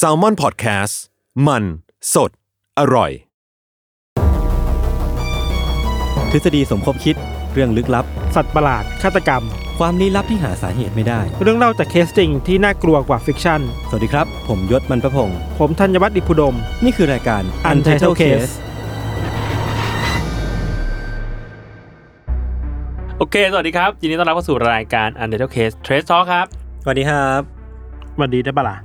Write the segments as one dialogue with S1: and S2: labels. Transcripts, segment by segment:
S1: s a l m o n PODCAST มัน สด อร่อย
S2: ทฤษฎีสมคบคิดเรื่องลึกลับ
S3: สัตว์ประหลาดฆาตกรรม
S2: ความลี้ลับที่หาสาเหตุไม่ได้
S3: เรื่องเล่าจากเคสจริงที่น่ากลัวกว่า fiction
S2: สวัสดีครับ ผมยชญ์ บรรพพงศ์
S3: ผมธัญวัฒน์อิพภูดม
S2: นี่คือรายการ
S3: Untitled Case
S4: โอเค สวัสดีครับยินดีต้อนรับเข้าสู่รายการ Untitled Case Trace Talk ครับ
S2: สวัสดีครับ
S3: วันดีได้ปะล่ะ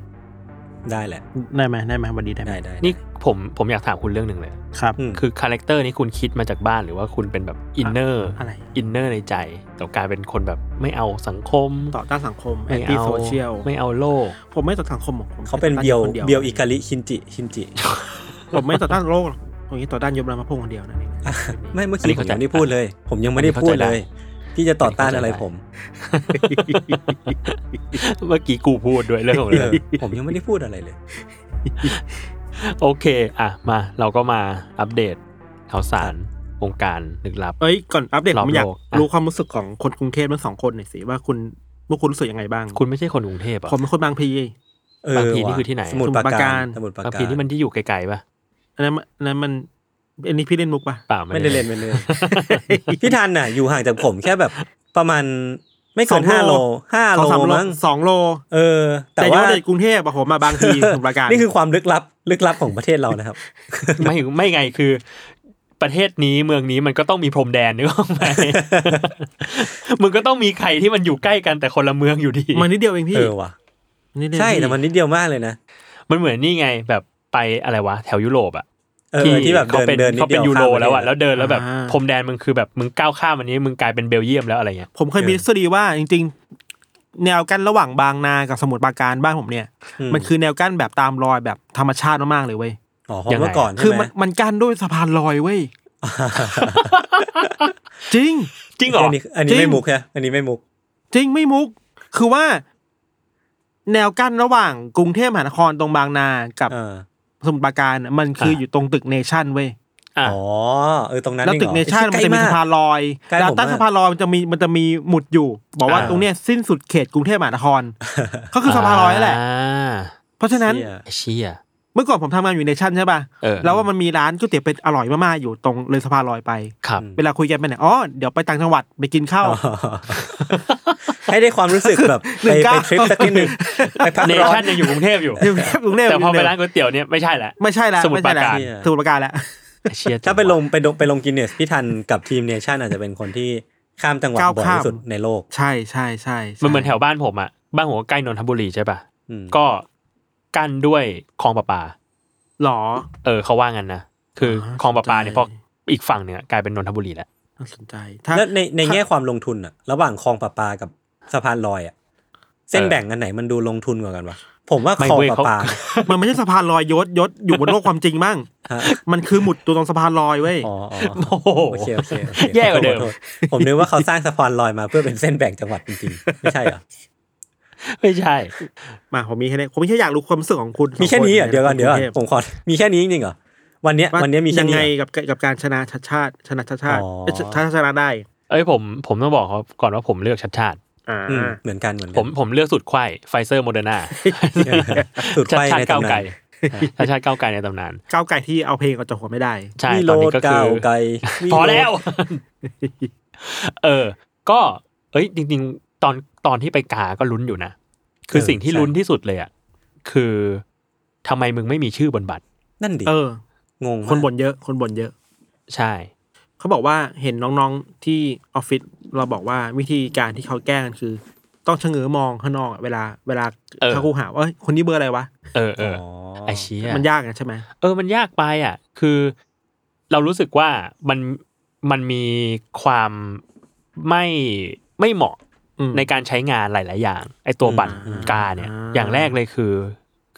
S2: ได้แหละ
S3: ได้ไหมได้ไหมวันดีได้ไหม
S2: ได้ได้
S4: นี่ผมผมอยากถามคุณเรื่องหนึ่งเลย
S3: ครับ
S2: อืม
S4: คือคาแรคเตอร์นี้คุณคิดมาจากบ้านหรือว่าคุณเป็นแบบอินเนอร์
S3: อะไร
S4: อินเนอร์ในใจแต่กลายเป็นคนแบบไม่เอาสังคม
S3: ต่อต้านสังคมแอ
S4: ไม่
S3: นตี้
S4: เอา
S3: โซเชียล
S4: ไม่เอาโลก
S3: ผมไม่ต่อต้านสังคมของผม
S2: เขาเป็น
S3: ต่อต้
S2: เบียว
S3: คนดี
S2: เบียวอิการิชินจิชินจิ
S3: ผมไม่ต่อต้านโลกหรอกผมนี้ต่อต้านยมรามพงษ์คนเดียวนั่นเอง
S2: ไม่เมื่อ
S4: อันนี้
S2: กี้ผม
S4: เข้าใจ
S2: ยังไม่ได้พูดเลย ผมยังไม่ได้พูดเลย ที่จะต่อต้านอะไรผม
S4: เมื่อกี้กูพูดด้วยเรื่องของ
S2: เอ
S4: เรื่อง
S2: อผมยังไม่ได้พูดอะไรเลย
S4: โอเค อะ มา เราก็มาอัปเดตข่าวสารวงการลึกลับ
S3: เอ้ย ก่อนอัปเดต
S4: ร
S3: ผ
S4: อบ
S3: มอยาก
S4: โลกอะ
S3: รู้ความรู้สึกของคนกรุงเทพทั้งสองคนหน่อยสิว่าคุณพวกคุณรู้สึกยังไงบ้าง
S4: คุณไม่ใช่คนกรุงเทพเหรอะ
S3: ผมเป็นคนบางพี
S2: เออบา
S4: งทีนี่
S2: ว่ะ
S4: คือที่ไหน
S2: สมุทรปราการ
S3: ส
S2: ส
S3: มุ
S2: มุ
S3: ท
S2: ท
S3: ร
S2: ร
S3: ป
S2: ป
S3: รา
S2: รา
S3: การ
S2: การ
S4: บางทีนี่มันที่อยู่ไกลๆป่ะ
S3: อันนั้นอันนั้นมัน อันนี้พี่เล่นมุกปะ
S4: เปล่า
S2: ไม่ได้เล่นไม่ได้เล่นพี่ทันน่ะ อยู่ห่างจากผมแค่แบบประมาณไม่
S3: ส
S2: เกิ
S3: อง
S2: น
S3: โล
S2: ห้าโลห้า
S3: ส
S2: โล
S3: องสามโล
S2: มั้ง
S3: สองโล
S2: เออ แต่
S3: แต่
S2: ว่า
S3: ว่าในกรุงเทพอะผมมาบางทีสมุทรปราการ
S2: นี่คือความลึกลับ ลึกลับของประเทศเรานะครับ
S4: ไม่ไม่ไงคือประเทศนี้เมืองนี้มันก็ต้องมีพรมแดนนึกออกไหมมึงก็ต้องมีใครที่มันอยู่ใกล้กันแต่คนละเมืองอยู่ดี
S3: มันนิดเดียวเองพี่
S2: เออว่ะ
S3: นิดเดียว
S2: ใช่
S3: พี่
S2: แต่มันนิดเดียวมากเลยนะ
S4: มันเหมือนนี่ไงแบบไปอะไรวะแถวยุโรปอะ
S2: เออที่แบบ
S4: เขา
S2: เดิน
S4: เป็น
S2: เดินนิด
S4: เขา
S2: เดี
S4: เป็น
S2: ยว
S4: ยูโร
S2: ข้ามประเทศ
S4: แล้วอะแล้วเดินแล้วแบบ
S3: อ่า
S4: พรมแดนมึงคือแบบมึงก้าวข้ามอันนี้มึงกลายเป็นเบลเยียมแล้วอะไรเงี้ย
S3: ผมเคยมีทฤษฎีว่าจริง ๆ แนวกั้นระหว่างบางนากับสมุทรปราการบ้านผมเนี่ย มันคือแนวกั้นแบบตามรอยแบบธรรมชาติมากๆเลยเว้ย
S2: อ๋อเพราะเมื่อก่อน
S3: คือ
S2: ใช่ไหม
S3: มันมันกั้นด้วยสะพานลอยเว้ยจริง
S4: จริงเหรอ
S2: อันนี้อันนี้
S3: จริง
S2: ไม่มุกใช่ไหมอันนี้ไม่มุก
S3: จริงไม่มุก คือว่า แนวกั้นระหว่างกรุงเทพมหานครตรงบางนากับ
S2: เออ
S3: สมุทรปราการน่ะมันคืออยู่ตรงตึกเนชั่นเว้ย
S4: อะ
S2: อ๋อเออตรงนั้น
S3: แล้ว
S2: เอง
S3: ตึกเนชั่น
S2: หรอ
S3: มันจะมี
S2: ใกล้
S3: สะพานลอย
S2: ใกล้
S3: แล้ว
S2: ผม
S3: ใต้
S2: มาก
S3: สะพานลอยมันจะมีมันจะมีหมุดอยู่ บอกว่า
S4: อ่า
S3: ตรงเนี้ยสิ้นสุดเขตกรุงเทพมหานคร ก็คือสะพานลอยนั่นแหละาเพราะฉะนั้น
S2: เชี่ย
S4: ไอ้เชี่ย
S3: เมื่อก่อนผมทำงานอยู่ในชั่นใช่ป่ะ
S4: เออ
S3: แล้วว่ามันมีร้านก๋วยเตี๋ยวเป็ดอร่อยมากๆอยู่ตรงเลยสะพานลอยไป
S4: ครับ
S3: เวลาคุยกันไปไหนอ๋อเดี๋ยวไปต่างจังหวัดไปกินข้าว
S2: อ๋อให้ได้ความรู้สึกแบบ
S3: หนึ่
S2: ไป
S3: ง
S2: ไป
S3: เก้า
S2: ทริปสักนิดนึงไปพัก
S4: เน
S2: ร้อน
S4: ชั่นยังอยู่กรุงเทพอยู่
S3: อยู่กรุงเทพ
S4: แต่พอไป
S3: ยู่
S4: ร้านก๋วยเตี๋ยวเนี่ยไม่ใช่แหละ
S3: ไม่ใช่แล้ว
S4: สมุทรปราการ
S3: ไม่ใช่แล้วสมุทรปราการแล้ว
S4: ไอ้เชี่ย
S2: ถ้าไปลงไปลงไปลงกินเนสพี่ทันกับทีมเนชั่นอาจจะเป็นคนที่ข้ามจังหวัด
S3: ก้าว
S2: บ่อย
S3: ข้าม
S2: ที่สุดในโลก
S3: ใช่ใช่ใช่ใช่
S4: มันเหมือนแถวบ้านผมอะ บ้านผมก็ใกล้นนทบุรีใช่ป่ะ
S2: อืม
S4: ก็ กั้นด้วยคลองประปา
S3: หรอ
S4: เออเขาว่างั้นนะคืออาคลองประปาเนี่ย
S3: สนใจ
S4: พออีกฝั่งเนี่ยกลายเป็นนนทบุรีแล้ว
S3: น่าสนใจถ้า
S2: แล้วในในแง่ความลงทุนอะระหว่างคลองประปากับสะพานลอยอะเส้นแบ่งอันไหนมันดูลงทุนกว่ากันวะผมว่า
S4: ไม่
S2: คลอง
S4: เว้ย
S2: ประ
S4: เขา
S2: ปา
S3: มันไม่ใช่สะพานลอยยศยศอยู่บนโลกความจริงบ้าง
S2: ฮะ
S3: มันคือหมุดตัวตรงสะพานลอยเว้ย
S2: อ๋ออ๋อ
S4: โอ้โห
S2: โอเคโอเคโอเค
S4: แย่กว่าเดิม
S2: ขอโทษผมนึกว่าเขาสร้างสะพานลอยมาเพื่อเป็นเส้นแบ่งจังหวัดจริงๆ ไม่ใช่เหรอ
S4: ไม่ใช่
S3: มาผมมีแค่นี้ผมแค่อยากรู้ความรู้สึกของคุณ
S2: มีแค่นี้เหรอะ
S3: สง
S2: เดี๋ยวก่อนเดี๋ยวก่อน
S3: กรุงทพ
S2: ผมขอมีแค่นี้จริงๆเหรอวันเนี้ยวันเนี้ยมีแค่
S3: ยัง
S2: นี้
S3: ไง
S2: เหรอ
S3: กับกับการชนะชาติชาติชนะชาติชาติ
S2: อ๋อ
S3: เอ้ยชนะชนะได้
S4: เอ้ยผมผมต้องบอกเขาก่อนว่าผมเลือกชัดชาติ
S3: อ่า
S2: อืมเหมือนกันเหมือน
S4: ผ
S2: กั
S4: มผมเลือกสุดไข้ไฟเซอร์โมเดอร์นา
S2: สุด
S4: ชัด
S2: ไฟ
S4: ชาติ
S2: ใน
S4: ก้าว
S2: ตำ
S4: ไกล
S2: นาน
S4: ชัดชาติก้าวไกลในตำนาน
S3: ก้าวไก่ที่เอาเพลงออกจากหัวไม่ได้
S4: ใช่
S2: วิ
S4: ต
S2: โร
S4: อนนี้
S2: ด
S4: ก็คื
S2: ก้า
S4: อ
S2: วไกลวิโรจน์
S4: พอแล้ว เออ ก็ เอ้ย จริง ๆ ตอนตอนที่ไปกาก็ลุ้นอยู่นะ คือสิ่งที่ลุ้นที่สุดเลยอะคือทำไมมึงไม่มีชื่อบนบัตร
S2: นั่นดิ
S3: เออ
S2: งงมาก
S3: คนบ่นเยอะ คนบ่นเยอะ
S4: ใช่
S3: เขาบอกว่าเห็นน้องๆที่ออฟฟิศเราบอกว่าวิธีการที่เขาแก้กันคือ ต้องชะเง้อมองข้างนอกอะเวลาเวลา
S4: เออ
S3: เขาคูหาว่าเอ้ยคนนี้เบอร์อะไรวะ
S4: เออเออ
S2: อ๋อ
S4: ไอเชี่ย
S3: มันยากอะใช่ไหม
S4: เออมันยากไปอะ คือ เรารู้สึกว่ามันมันมีความไม่ไม่เหมาะ
S3: อืม
S4: ในการใช้งานหลาย ๆ อย่าง ไอตัวบัตร
S3: อืม
S4: กาเนี่ย
S3: อ่า
S4: อย่างแรกเลยคือ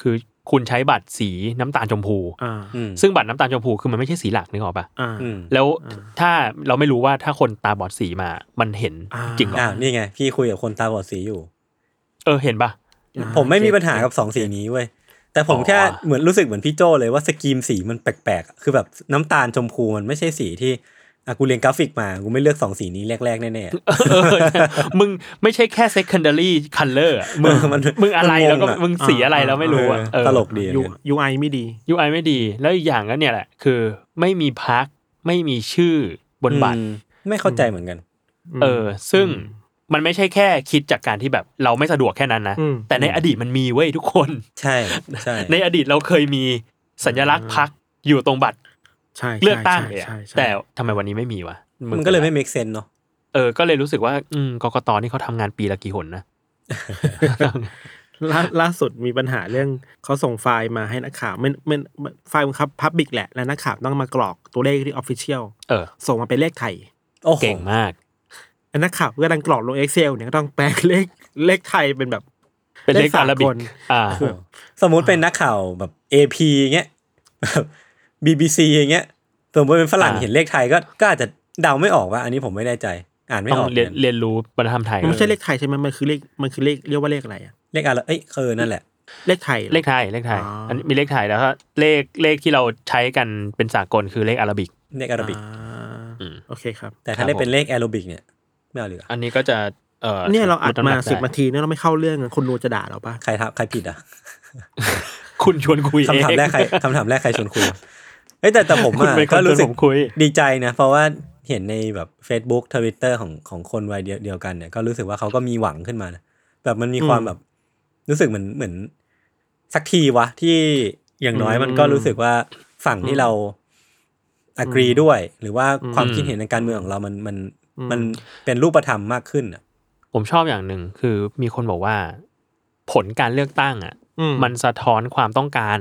S4: คือคุณใช้บัตรสีน้ำตาลชมพู
S3: อ่า
S2: อืม
S4: ซึ่งบัตรน้ำตาลชมพูคือมันไม่ใช่สีหลักนึกออกปะ
S3: อ่า
S2: อืม
S4: แล้ว
S3: อ่า
S4: ถ้าเราไม่รู้ว่าถ้าคนตาบอดสีมา มันเห็น
S3: อ่า
S4: จริงเหรอ
S2: อ้าวนี่ไง พี่คุยกับคนตาบอดสีอยู่
S4: เออเห็นปะ
S2: ผมไม่มีปัญหากับสองสีนี้เว้ย แต่ผม
S4: อ๋อ
S2: แค่เหมือนรู้สึกเหมือนพี่โจเลยว่า scheme สีมันแปลกๆอะคือแบบน้ำตาลชมพูมันไม่ใช่สีที่ อะกูเรียนกราฟิกมา กูไม่เลือกสองสีนี้แรกๆ แน่
S4: เออมึงไม่ใช่แค่ secondary color อะมึง
S2: เออมัน
S4: มึงอะไร
S2: มันงง
S4: แล้วก็
S2: อะ
S4: มึงสีอะไรแล้วไม่รู้อะ
S2: เออ
S4: เออ
S2: ตลกดี
S3: U UI ไม่ดี
S4: UI ไม่ดี แล้วอีกอย่างก็เนี่ยแหละ คือไม่มีพักไม่มีชื่อบนบัตร
S2: อืมไม่เข้าใจเหมือนกัน
S4: เออ ซึ่งมันไม่ใช่แค่คิดจากการที่แบบเราไม่สะดวกแค่นั้นนะ
S3: อืม
S4: แต่ในอดีตมันมีเว้ยทุกคน
S2: ใช่ใช่
S4: ในอดีตเราเคยมีสัญลักษณ์พักอยู่ตรงบัตร
S3: ใช่
S4: เลือกตั้งเลยอะ
S3: ใช่ใช่
S4: แต่ทำไมวันนี้ไม่มีวะ
S2: มันก็เลยไม่ make sense เนาะ
S4: เออก็เลยรู้สึกว่า อืมกกตนี่เขาทำงานปีละกี่หนนะ
S3: ล่าล่าสุดมีปัญหาเรื่องเขาส่งไฟล์มาให้นักข่าวมันมันมันไฟล์มันครับพับบิกแหละ แล้วนักข่าวต้องมากรอกตัวเลขที่ออฟฟิเชียล
S4: เออ
S3: ส่งมาเป็นเลขไทย
S2: โอ้โห
S4: เก่งมาก
S3: แล้วนักข่าวก็กำลังกรอกลง Excel เนี่ยก็ต้องแปลงเลขเลขไทยเป็นแบบ
S4: เป็นเลข
S3: เลขสา
S4: อารบิ
S3: ก
S4: ก
S3: ล
S4: อ่า
S2: สมมุติเป็นนักข่าวแบบ AP อย่างเงี้ยแบบ BBC อย่างเงี้ยสมมติเป็นฝรั่ง
S4: อ่า
S2: เห็นเลขไทยก็ก็อาจจะเดาไม่ออกว่า อันนี้ผมไม่แน่ใจ อ่านไม่
S4: ต้อ
S2: องอก
S4: เรียน
S2: หมือนกัน
S4: เรียนรู้วัฒนธรรมไทย
S3: มันไม่ใช่เลขไทยใช่ไหมมันคือเลขมันคือเลขเรียกว่าเลขอะไรอะ
S2: เลขอะไรเอ้ยเออนั่นแหละ
S3: เลขไทยหรอ
S4: เลขไทยเลขไทย
S3: อ๋ออั
S4: อันนี้มีเลขไทยแล้วก็เลขเลขที่เราใช้กันเป็นสากลคือเลขอาราบิก
S2: เลขอาราบิก
S3: อ่า
S4: อืม
S3: โอเคครับ
S2: แต่
S4: ครั
S2: ถ้า
S4: บ
S2: ได้
S4: ผม
S2: เป็นเลขแอโรบิกเนี่ยไม่เอาเลย
S4: อันนี้ก็จะเออ
S3: เนี่ยเราอัดมา
S4: ลำหนัก
S3: สิบ
S4: ไนา
S3: ทีเนี่ยเราไม่เข้าเรื่องกันคนดูจะด่าเราปะ
S2: ใครทับใครผิดอะ
S4: คุณชวนคุยเอง
S2: คำถามแรกใครคำถามแรกใครชวนคุย เอ้ยแต่แต่ผม
S4: คุณ
S2: อะ
S4: เป็นค
S2: ก็
S4: นชว
S2: รู้
S4: น
S2: สึ
S4: ผ
S2: ก
S4: มคุย
S2: ดีใจนะ เพราะว่าเห็นในแบบ Facebook Twitter ของของคนวัยเดียวเดียวกันเนี่ยก็รู้สึกว่าเขาก็มีหวังขึ้นมานะแบบมันมีความแบบ รู้สึกเหมือนเหมือน สักทีวะ ที่อย่างน้อยมันก็รู้สึกว่าฝั่งที่เราอ g กรีด้วย หรือว่าความคิดเห็นในการเมืองของเรามันมันมันเป็นรูปธรรมมากขึ้นอะ
S4: ผมชอบอย่างหนึ่งคือมีคนบอกว่า ผลการเลือกตั้ง อะ
S3: อื
S4: มันสะท้อนความต้องการ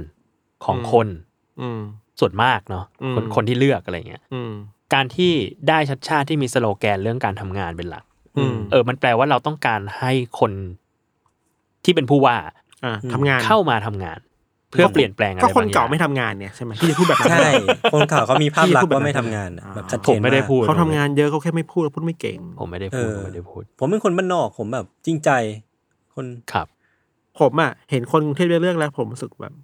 S4: ของคน
S3: อืม
S4: ส่วนมากเนาะ
S3: อืม
S4: คนคนที่เลือกอะไรเงี้ย
S3: อืม
S4: การที่ได้ชัดชาติที่มีสโลแกนเรื่องการทำงานเป็นหลัก
S3: อืม
S4: เออ มันแปลว่าเราต้องการให้คนที่เป็นผู้ว่า
S3: อ่าทำงาน
S4: เข้ามาทำงาน เพื่อเปลี่ยนแปลงอะไร
S3: ก็คน
S4: บางอย่ง
S3: เก่าไม่ทำงานเนี่ยใช่ไหมพี่จะพูดแบบนั้น
S2: ใช่คนข่าวเขามีภาพลักษ
S3: พี่พูด
S2: ณ์
S3: แบบ
S2: ว่าไม่
S3: นั้น
S2: ทำงานอะ
S3: อ่า
S2: แบบชัดเจ
S4: ผม
S2: น
S4: ไม่ได้า
S2: ก
S4: พูด
S3: เขาทำงานเยอะเขาแค่ไม่พูดแล้วพูดไม่เก่ง
S4: ผมไม่ได้
S2: เอ
S4: พูด
S2: อ
S4: ผมไม่ได้พูด
S2: ผมเป็นคนบ้านนอกผมแบบ จริงใจ คน
S4: ครับ
S3: ผมอะเห็นคนกรุงเทพเลือกแล้ว ผมรู้สึกแบบ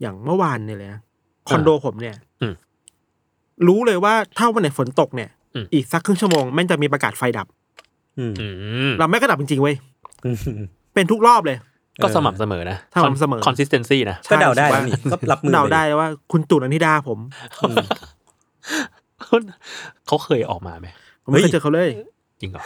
S3: อย่างเมื่อวานเนี่ยเลยนะ คอนโดผมเนี่ย
S4: อืม
S3: รู้เลยว่าถ้าวันไหนฝนตกเนี่ย
S4: อืม
S3: อีกสักครึ่งชั่วโมงแม่งจะมีประกาศไฟดับ
S2: อืม
S4: อืม
S3: เราไม่งก็ดับจริงๆเว้ย
S2: อืม
S3: เป็นทุกรอบเลย
S4: ก็สม่ำเสมอนะ
S3: สม่ำเสมอ
S4: consistency นะ
S2: ก็เดาได้
S3: ใช่
S2: แล้วนี่ก็รับมือ
S3: เดา
S2: ป
S3: ได้ว่า คุณตู่นันทิดาผม
S2: อืม
S4: เขาเคยออกมาไหม
S3: ผมไม่เค
S2: เฮ้
S3: ย
S2: ย
S3: เจอเขาเลย
S4: จริงเหรอ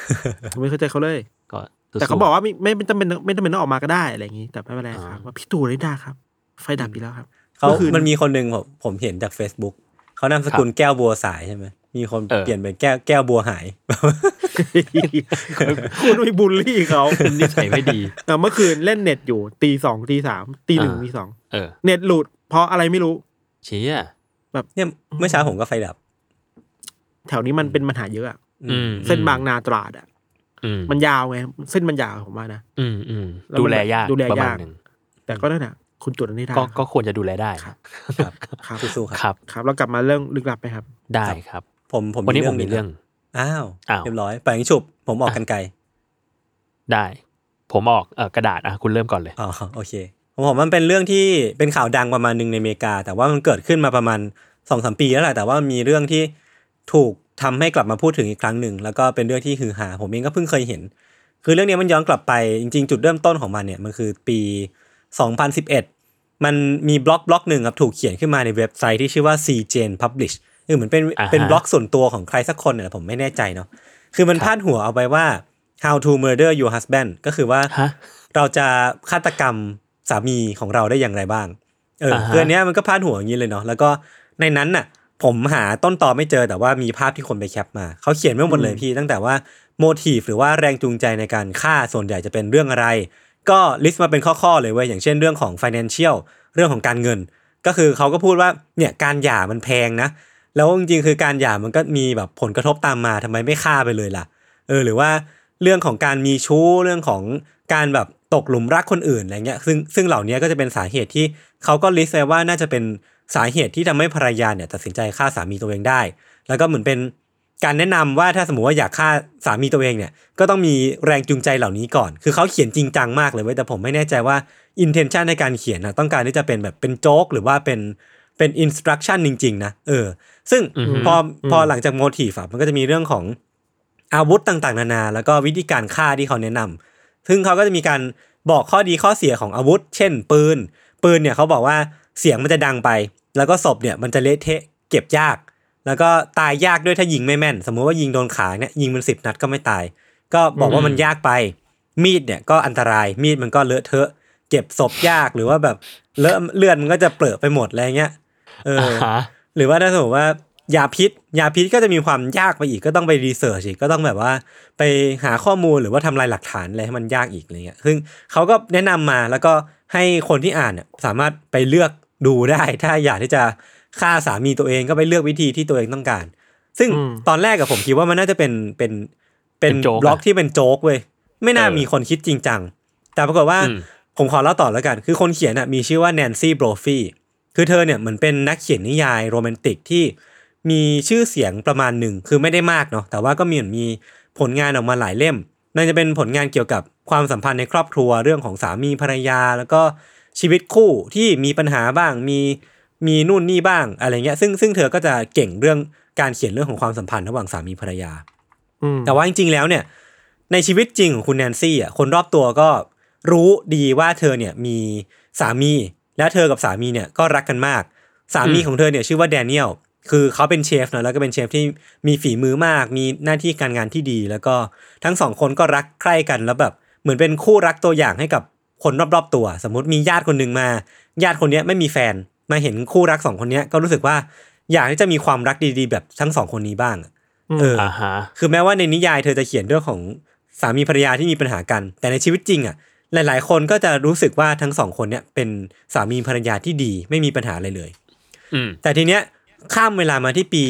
S3: ผมไม่เคยเจอเขาเลย
S4: ก็
S3: แต่เขาบอกว่าไม่ไม่ไม่จำเป็นไม่จำเป็นต้องออกมาก็ได้อะไรอย่างนี้แต่ไม่เป็นไร
S4: อ่า
S3: ครับว่าพี่ตู่นันทิดาครับ ไฟดับอีกแล้วครับ
S2: เขา
S3: เมื่อคืน
S2: มันมีคนหนึ่งผมผมเห็นจาก Facebook เขานามสกุลแก้วบัวสายใช่ไหมมีคน
S4: เออ
S2: เปลี่ยนเป็นแก้วแก้วบัวหาย
S3: คุณไปบูลลี่เขา
S4: นิสัยไม่ดี
S3: แต่เมื่อคืนเล่นเน็ตอยู่ตีสองตีสามตีหนึ่ง
S4: อ่า
S3: ตีสอง
S4: เออ
S3: เน็ตหลุดเพราะอะไรไม่รู้
S4: เชี่ย
S2: เนี่ยเมื่อเช้าผมก็ไฟดับ
S3: แถวนี้มันเป็นปัญหาเยอะอะ
S4: อืม
S3: เส้นบางนาตราดอะ
S4: อืม
S3: มันยาวไงเส้นมันยาวผมว่านะ
S4: อืมอืม
S3: แล้วมัน
S4: ดูแลยาก
S3: ดูแล
S4: ประมาณ
S3: ยาก
S4: หนึ่ง
S3: แต่ก็นั่นแหละ คุณตู่นันทิดา
S4: ก็ก็ควรจะดูแลได้
S3: ครับ
S2: ครับ
S3: ครับ
S2: สู้ๆครับ
S4: ครับ
S3: ครับเรากลับมาเรื่องลึกลับไหมครับ
S4: ได้ครับ
S2: ผมผม
S4: วันนี้ผมมีเรื่อง
S2: อ้าว
S4: อ้าว
S2: เรียบร้อยไปยิงฉุบ ผมออกกันไกล
S4: ได้ ผมออกเออกระดาษอะคุณเริ่มก่อนเลย
S2: อ๋อโอเคผมผมมันเป็นเรื่องที่เป็นข่าวดังประมาณหนึ่งในอเมริกา แต่ว่ามันเกิดขึ้นมาประมาณสองสามปีแล้วแหละแต่ว่ามีเรื่องที่ถูกทำให้กลับมาพูดถึงอีกครั้งหนึ่ง แล้วก็เป็นเรื่องที่ฮือฮาผมเองก็เพิ่งเคยเห็น คือเรื่องนี้มันย้อนกลับไปจริง ๆ จุดเริ่มต้นของมันเนี่ยมันคือปี 2011 มันมีบล็อกบล็อกหนึ่งครับถูกเขียนขึ้นมาในเว็บไซต์ที่ชื่อว่า CGen Publish คือเหมือนเป็น
S4: อ่าฮะ
S2: เป็นบล็อกส่วนตัวของใครสักคนเนี่ยผมไม่แน่ใจเนาะคือมัน
S4: ครับ
S2: พาดหัวเอาไปว่า how to murder your husband ก็คือว่า
S4: ฮะ
S2: เราจะฆาตกรรมสามีของเราได้อย่างไรบ้าง เออ
S4: อ่าฮะ
S2: คืออันเนี้ยมันก็พาดหัวอย่างนี้เลยเนาะแล้วก็ในนั้นน่ะ ผมหาต้นตอไม่เจอแต่ว่ามีภาพที่คนไปแคปมาเขาเขียนไว้หมดเลยพี่ตั้งแต่ว่าโมทีฟหรือว่าแรงจูงใจในการฆ่าส่วนใหญ่จะเป็นเรื่องอะไร ก็ list มาเป็นข้อๆเลยเว้ยอย่างเช่นเรื่องของ financial เรื่องของการเงิน ก็คือเขาก็พูดว่าเนี่ยการหย่ามันแพงนะ แล้วจริงๆคือการหย่ามันก็มีแบบผลกระทบตามมาทำไมไม่ฆ่าไปเลยล่ะ เออหรือว่าเรื่องของการมีชู้เรื่องของการแบบตกหลุมรักคนอื่นอะไรเงี้ยซึ่งซึ่งเหล่านี้ก็จะเป็นสาเหตุที่เขาก็ list ไว้ว่าน่าจะเป็นสาเหตุที่ทำให้ภรรยาเนี่ยตัดสินใจฆ่าสามีตัวเองได้ แล้วก็เหมือนเป็น การแนะนำว่าถ้าสมมติว่าอยากฆ่าสามีตัวเองเนี่ยก็ต้องมีแรงจูงใจเหล่านี้ก่อน คือเขาเขียนจริงจังมากเลยเว้ยแต่ผมไม่แน่ใจว่า intention ในการเขียนนะต้องการที่จะเป็นแบบเป็นโจ๊กหรือว่าเป็นเป็น instruction จริง ๆ นะเออ ซึ่ง
S4: อือฮึ
S2: พอพอหลังจากโมทีฟอะมันก็จะมีเรื่องของอาวุธต่างๆ นานา แล้วก็วิธีการฆ่าที่เขาแนะนำซึ่งเขาก็จะมีการบอกข้อดีข้อเสียของอาวุธ เช่น ปืน ปืนเนี่ยเขาบอกว่าเสียงมันจะดังไป แล้วก็ศพเนี่ยมันจะเละเทะเก็บยาก แล้วก็ตายยากด้วยถ้ายิงไม่แม่น สมมุติว่ายิงโดนขาเนี่ยยิงมันสิบนัดก็ไม่ตาย ก็บอกว่ามันยากไป มีดเนี่ยก็อันตรายมีดมันก็เลอะเทอะ เก็บศพยากหรือว่าแบบเลอะเลือดมันก็จะเปรอะไปหมดอะไรเงี้ยเออ
S4: อ่า
S2: อ
S4: ฮะ
S2: หรือว่าถ้าสมมติว่ายาพิษ ยาพิษก็จะมีความยากไปอีกก็ต้องไปรีเสิร์ชอีกก็ต้องแบบว่า ไปหาข้อมูลหรือว่าทำลายหลักฐานอะไรให้มันยากอีกอะไรเงี้ยซึ่งเขาก็แนะนำมาแล้วก็ให้คนที่อ่านเนี่ยสามารถไปเลือกดูได้ ถ้าอยากที่จะ ฆ่าสามีตัวเองก็ไปเลือกวิธีที่ตัวเองต้องการ ซึ่ง
S3: อืม
S2: ตอนแรกกับผมคิดว่ามันน่าจะเป็นเป็นเป็น
S4: เป็นโจ๊กอะ
S2: บล็อกที่เป็นโจ๊กเว้ยไม่น่า
S4: เออ
S2: มีคนคิดจริงจัง แต่ปรากฏว่า
S4: อืม
S2: ผมขอเล่าต่อแล้วกัน คือคนเขียนน่ะมีชื่อว่าแนนซี่โบรฟีคือเธอเนี่ยเหมือนเป็นนักเขียนนิยายโรแมนติกที่มีชื่อเสียงประมาณหนึ่งคือไม่ได้มากเนาะแต่ว่าก็มีเหมือนมีผลงานออกมาหลายเล่มนั่นจะเป็นผลงานเกี่ยวกับความสัมพันธ์ในครอบครัวเรื่องของสามีภรรยา แล้วก็ชีวิตคู่ที่มีปัญหาบ้างมี มีนู่นนี่บ้างอะไรเงี้ย ซึ่งซึ่งเธอก็จะเก่งเรื่องการเขียนเรื่องของความสัมพันธ์ระหว่างสามีภรรยา
S3: อืม
S2: แต่ว่าจริง ๆ แล้วเนี่ย ในชีวิตจริงของคุณแนนซี่อะคนรอบตัวก็รู้ดีว่าเธอเนี่ยมีสามีและเธอกับสามีเนี่ยก็รักกันมาก สามี
S4: อืม
S2: ของเธอเนี่ยชื่อว่าแดเนียลคือเขาเป็นเชฟนะแล้วก็เป็นเชฟที่มีฝีมือมาก มีหน้าที่การงานที่ดี แล้วก็ทั้งสองคนก็รักใคร่กันแล้วแบบเหมือนเป็นคู่รักตัวอย่างให้กับคนรอบๆตัว สมมติมีญาติคนหนึ่งมา ญาติคนเนี้ยไม่มีแฟน มาเห็นคู่รักสองคนเนี้ยก็รู้สึกว่าอยากที่จะมีความรักดีๆ แบบทั้งสองคนนี้บ้างอะเอออ
S4: อ่าฮะ
S2: คือแม้ว่าในนิยายเธอจะเขียนเรื่องของสามีภรรยาที่มีปัญหากัน แต่ในชีวิตจริงอะหลาย ๆ คนก็จะรู้สึกว่าทั้งสองคนเนี่ยเป็นสามีภรรยาที่ดีไม่มีปัญหาอะไรเลย
S4: อืม
S2: แต่ทีเนี้ยข้ามเวลามาที่ปี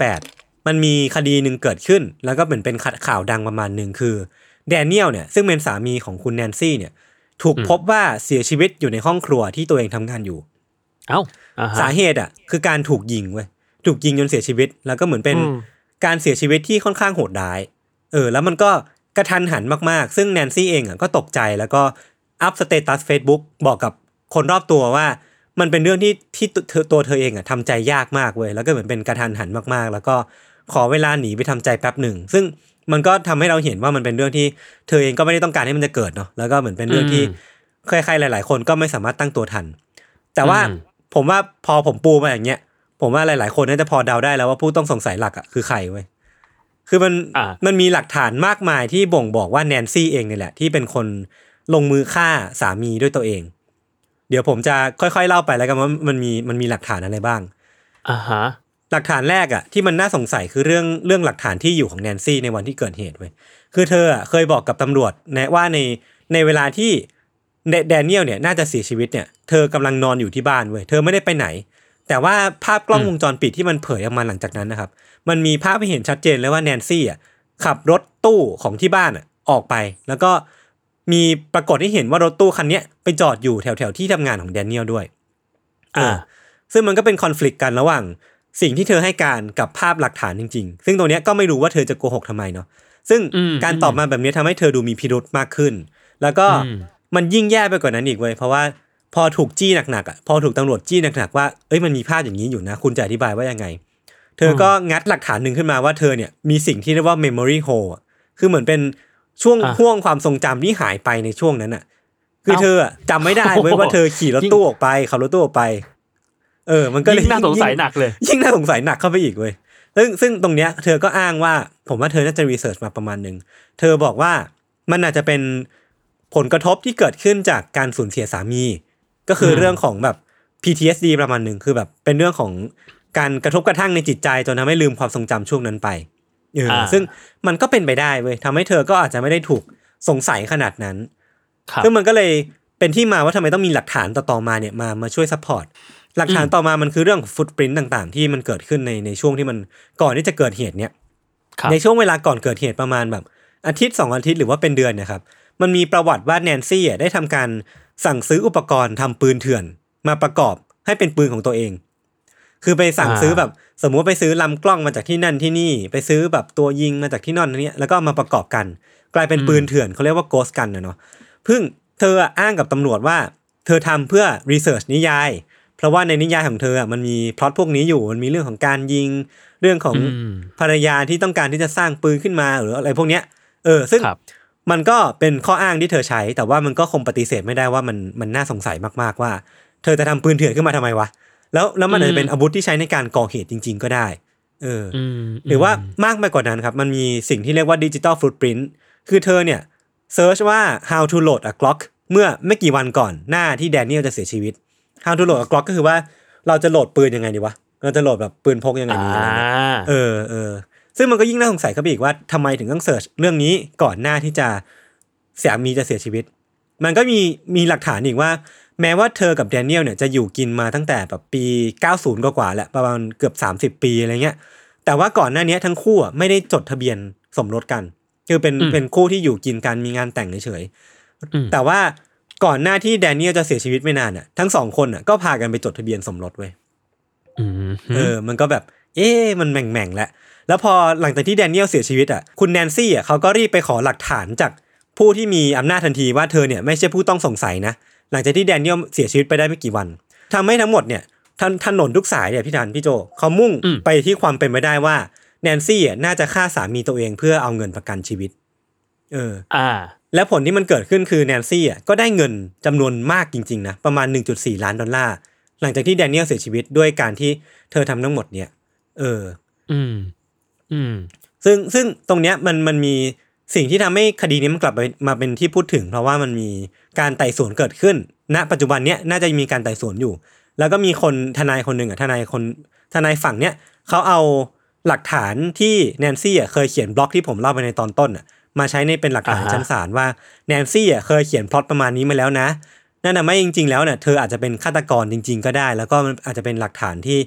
S2: 2018 มันมีคดีหนึ่งเกิดขึ้น แล้วก็เหมือนเป็นข่าวดังประมาณหนึ่งคือแดเนียลเนี่ยซึ่งเป็นสามีของคุณแนนซี่เนี่ย ถูก
S4: อืม
S2: พบว่าเสียชีวิตอยู่ในห้องครัวที่ตัวเองทำงานอยู่
S4: เอ้าอ่าฮะ
S2: สาเหตุอะ คือการถูกยิงเว้ยถูกยิงจนเสียชีวิต แล้วก็เหมือนเป็น
S3: อืม
S2: การเสียชีวิตที่ค่อนข้างโหดร้าย เออ แล้วมันก็กระทันหันมากๆ ซึ่งแนนซี่เองอะก็ตกใจแล้วก็อัพสเตตัส Facebook บอกกับคนรอบตัวว่า มันเป็นเรื่องที่ที่ตัวเธอตัวเธอเองอะทำใจยากมากเว้ยแล้วก็เหมือนเป็นกระทันหันมากๆ แล้วก็ขอเวลาหนีไปทำใจแป๊บหนึ่ง ซึ่งมันก็ทำให้เราเห็นว่ามันเป็นเรื่องที่เธอเองก็ไม่ได้ต้องการให้มันจะเกิดเนาะแล้วก็เหมือนเป็นเรื่องที่ใครๆหลาย ๆ คนก็ไม่สามารถตั้งตัวทัน แต่ว่า
S4: อืม
S2: ผมว่าพอผมปูมาอย่างเงี้ย ผมว่าหลาย ๆ คนน่าจะพอเดาได้แล้วว่าผู้ต้องสงสัยหลักอะคือใครเว้ยคือมัน
S4: อ่า
S2: มันมีหลักฐานมากมายที่บ่งบอกว่าแนนซี่เองเนี่ยแหละ ที่เป็นคนลงมือฆ่าสามีด้วยตัวเอง เดี๋ยวผมจะค่อย ๆ เล่าไปแล้วกันว่ามันมีมันมีหลักฐานอะไรบ้าง
S4: อ่าฮะ
S2: หลักฐานแรกอะที่มันน่าสงสัยคือเรื่องเรื่องหลักฐานที่อยู่ของแนนซี่ในวันที่เกิดเหตุเว้ยคือเธออะเคยบอกกับตำรวจนะว่าในในเวลาที่ แดแดเนียลเนี่ยน่าจะเสียชีวิตเนี่ยเธอกำลังนอนอยู่ที่บ้านเว้ยเธอไม่ได้ไปไหน แต่ว่าภาพกล้อง
S4: อืม
S2: วงจรปิดที่มันเผยออกมาหลังจากนั้นนะครับ มันมีภาพให้เห็นชัดเจนเลยว่าแนนซี่อะขับรถตู้ของที่บ้านอะออกไป แล้วก็มีปรากฏให้เห็นว่ารถตู้คันเนี้ยไปจอดอยู่แถวแถวๆที่ทำงานของแดเนียลด้วยเออ
S4: อ่า
S2: ซึ่งมันก็เป็นคอน FLICT กันระหว่าง สิ่งที่เธอให้การกับภาพหลักฐานจริง ๆ ซึ่งตรงเนี้ยก็ไม่รู้ว่าเธอจะโกหกทำไมเนาะซึ่ง
S4: อืม
S2: การตอบมาแบบนี้ทำให้เธอดูมีพิรุธมากขึ้น แล้วก็
S4: อื ม
S2: มันยิ่งแย่ไปกว่านั้นอีกเว้ยเพราะว่าพอถูกจี้หนักๆอะพอถูกตำรวจจี้หนักๆว่าเอ้ยมันมีภาพอย่างนี้อยู่นะ คุณจะอธิบายว่ายังไง เธอก็งัดหลักฐานหนึ่งขึ้นมาว่าเธอเนี่ยมีสิ่งที่เรียกว่า memory hole อะคือเหมือนเป็นช่วง
S4: อะ
S2: ห่วงความทรงจำที่หายไปในช่วงนั้นอะ คือ
S4: เอ้า
S2: เธออะจำไม่ได้เว้ย
S4: โอ้โห
S2: ว่าเธอขี่รถตู้ออกไปขับรถตู้ออกไป เออ มันก็เลย
S4: ยิ่งน่าสงสัยหนักเลย
S2: ยิ่งน่าสงสัยหนักเข้าไปอีกเว้ยซึ่งซึ่งตรงเนี้ยเธอก็อ้างว่า ผมว่าเธอน่าจะรีเสิร์ชมาประมาณหนึ่งเธอบอกว่ามันอาจจะเป็น ผลกระทบที่เกิดขึ้นจากการสูญเสียสามี ก็คืออ
S4: ม
S2: เรื่องของแบบ PTSD ประมาณหนึ่งคือแบบเป็นเรื่องของการกระทบกระทั่งในจิตใจจนทำให้ลืมความทรงจำช่วงนั้นไปเอออาซึ่งมันก็เป็นไปได้เว้ยทำให้เธอก็อาจจะไม่ได้ถูกสงสัยขนาดนั้น
S4: ครับ
S2: ซึ่งมันก็เลยเป็นที่มาว่าทำไมต้องมีหลักฐานต่อๆมาเนี่ยมามาช่วย support หลักฐานต่อมามันคือเรื่องของ footprint ต่างๆ ที่มันเกิดขึ้นในในช่วงที่มันก่อนที่จะเกิดเหตุเนี่ย
S4: ครับ
S2: ในช่วงเวลาก่อนเกิดเหตุประมาณแบบอาทิตย์สองอาทิตย์หรือว่าเป็นเดือนเนี่ยครับ มันมีประวัติว่าแนนซี่อะได้ทำการสั่งซื้ออุปกรณ์ทำปืนเถื่อน มาประกอบให้เป็นปืนของตัวเอง คือไปสั่ง
S4: อ่า
S2: ซื้อแบบ สมมุติไปซื้อลำกล้องมาจากที่นั่นที่นี่ ไปซื้อแบบตัวยิงมาจากที่นั่นที่นี่แล้วก็เอามาประกอบกัน กลายเป็นปืนเถื่อนเขาเรียกว่าโกสกันนะเนาะพึ่งเธออะอ้างกับตำรวจว่า เธอทำเพื่อรีเสิร์ชนิยาย เพราะว่าในนิยายของเธออะมันมีพล็อตพวกนี้อยู่มันมีเรื่องของการยิง เรื่องของ
S4: อืม
S2: ภรรยาที่ต้องการที่จะสร้างปืนขึ้นมาหรืออะไรพวกเนี้ย เออ ซึ่ง
S4: ครับ
S2: มันก็เป็นข้ออ้างที่เธอใช้ แต่ว่ามันก็คงปฏิเสธไม่ได้ว่ามันมันน่าสงสัยมากๆว่า เธอจะทำปืนเถื่อนขึ้นมาทำไมวะแล้วแล้วมันอาจจะเป็นอาวุธที่ใช้ในการก่อเหตุจริง ๆ ก็ได้ เอออ
S4: อืม
S2: หรือว่ามากไปกว่านั้นครับ มันมีสิ่งที่เรียกว่าดิจิ t a ลฟุตปรินต์คือเธอเนี่ยเซิร์ชว่า how to load a Glock เมื่อไม่กี่วันก่อนหน้าที่แดเนียลจะเสียชีวิต how to load a Glock ก็คือว่าเราจะโหลดปืนยังไงดีวะเราจะโหลดแบบปืนพกยังไง
S4: อ่า
S2: ดีอะไรเงี้ยเออเออ ซึ่งมันก็ยิ่งน่าสงสัยเข้าไปอีกว่าทำไมถึงต้อง search เรื่องนี้ก่อนหน้าที่จะสามีจะเสียชีวิต มันก็มีมีหลักฐานอีกว่า แม้ว่าเธอกับแดเนียลเนี่ยจะอยู่กินมาตั้งแต่แบบปี 90 กว่าๆแหละประมาณเกือบ 30 ปีอะไรเงี้ยแต่ว่าก่อนหน้านี้ทั้งคู่อะไม่ได้จดทะเบียนสมรสกัน คือเป็น
S4: อืม
S2: เป็นคู่ที่อยู่กินกันมีงานแต่งเฉย
S4: อืม
S2: ๆแต่ว่าก่อนหน้าที่แดเนียลจะเสียชีวิตไม่นานอะทั้งสองคนอะก็พากันไปจดทะเบียนสมรสเว้ย
S4: อืม
S2: เออ มันก็แบบ เอ๊ะมันแหม่งๆแล้วแล้วพอหลังจากที่แดเนียลเสียชีวิตอะคุณแนนซี่อะเขาก็รีบไปขอหลักฐานจากผู้ที่มีอำนาจทันทีว่าเธอเนี่ยไม่ใช่ผู้ต้องสงสัยนะ หลังจากที่แดเนียลเสียชีวิตไปได้ไม่กี่วันทำให้ทั้งหมดเนี่ยถนถนนทุกสายเนี่ยพี่ธันพี่โจเขามุ่งไปที่ความเป็นไปได้ว่าแนนซี่อะน่าจะฆ่าสามีตัวเองเพื่อเอาเงินประกันชีวิต เออ
S4: อ่า
S2: และผลที่มันเกิดขึ้นคือแนนซี่อะก็ได้เงินจำนวนมากจริงๆนะประมาณ 1.4 ล้านดอลลาร์หลังจากที่แดเนียลเสียชีวิตด้วยการที่เธอทำทั้งหมดเนี่ย เออ
S4: อืม อืม
S2: ซึ่งซึ่งตรงเนี้ยมันมันมีสิ่งที่ทำให้คดีนี้มันกลับไปมาเป็นที่พูดถึง เพราะว่ามันมีการไต่สวนเกิดขึ้น ณ ปัจจุบันเนี้ยน่าจะมีการไต่สวนอยู่ แล้วก็มีคนทนายคนหนึ่งอะทนายคนทนายฝั่งเนี้ยเขาเอาหลักฐานที่แนนซี่อะเคยเขียนบล็อกที่ผมเล่าไปในตอนต้นอะมาใช้ในเป็นหลักฐาน
S4: อ่าฮะ
S2: ชั้นศาลว่าแนนซี่อะเคยเขียนพล็อตประมาณนี้มาแล้วนะนั่นน่ะไม่จริง ๆ แล้วเนี่ยเธออาจจะเป็นฆาตกรจริง ๆ ก็ได้ แล้วก็มันอาจจะเป็นหลักฐานที่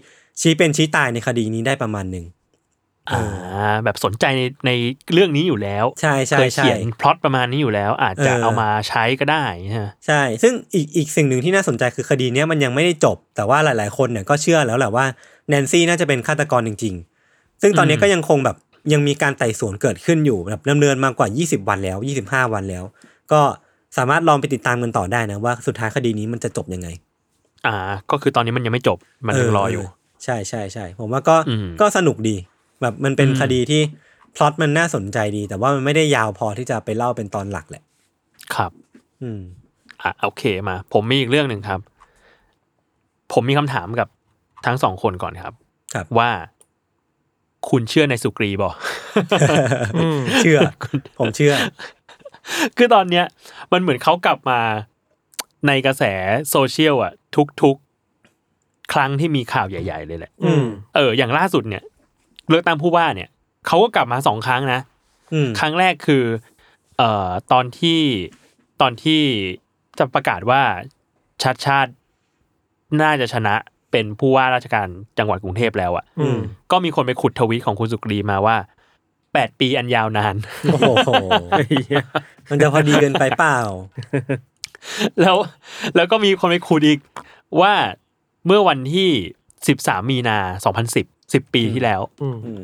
S2: ชี้เป็นชี้ตายในคดีนี้ได้ประมาณหนึ่ง
S4: อ่าแบบสนใจในในเรื่องนี้อยู่แล้ว
S2: ใช่ใช่
S4: เคย
S2: ใช่
S4: เขียนพล็อตประมาณนี้อยู่แล้ว อาจจะ
S2: เออ
S4: เอามาใช้ก็ได้ฮะ
S2: ใช่ ซึ่งอีกอีกสิ่งหนึ่งที่น่าสนใจคือคดีเนี้ยมันยังไม่ได้จบ แต่ว่าหลาย ๆ คนเนี่ยก็เชื่อแล้วแหละว่าแนนซี่น่าจะเป็นฆาตกรจริง ๆ ซึ่งตอนนี้
S4: อืม
S2: ก็ยังคงแบบยังมีการไต่สวนเกิดขึ้นอยู่แบบดำเนินมากว่า 20 วันแล้ว 25 วันแล้ว ก็สามารถลองไปติดตามกันต่อได้นะว่าสุดท้ายคดีนี้มันจะจบยังไง
S4: อ่า ก็คือตอนนี้มันยังไม่จบมันยังรออยู่
S2: ใช่ใช่ใช่ผมว่าก็
S4: อืม
S2: ก็สนุกดี แบบมันเป็น
S4: อืม
S2: คดีที่พล็อตมันน่าสนใจดี แต่ว่ามันไม่ได้ยาวพอที่จะไปเล่าเป็นตอนหลักแหละ
S4: ครับ
S2: อืม
S4: อะโอเคมา ผมมีอีกเรื่องหนึ่งครับ ผมมีคำถามกับทั้งสองคนก่อนครับ
S2: ครับ
S4: ว่าคุณเชื่อในสุกรีบอ
S3: อืม
S2: เชื่อ ผมเชื่อ
S4: คือตอนเนี้ย มันเหมือนเขากลับมาในกระแสโซเชียลอะ ทุกๆ ครั้งที่มีข่าวใหญ่ ๆ เลยแหละ
S2: อืม
S4: เออ อย่างล่าสุดเนี่ย เลือกตั้งผู้ว่าเนี่ยเขาก็กลับมาสองครั้งนะ
S2: อืม
S4: ครั้งแรกคือ เอ่อตอนที่ตอนที่จะประกาศว่าชัดชาติน่าจะชนะเป็นผู้ว่าราชการจังหวัดกรุงเทพแล้วอะ่ะ
S2: อืม
S4: ก็มีคนไปขุดทวีตของคุณสุกรีมาว่าแปดปีอันยาวนาน
S2: โอ้โหมันจะพอดีเกินไปเปล่า
S4: แล้วแล้วก็มีคนไปขุดอีกว่า เมื่อวันที่สิบสามมีนาสองพันสิบสิบปีที่แล้ว
S3: อืม
S2: อืม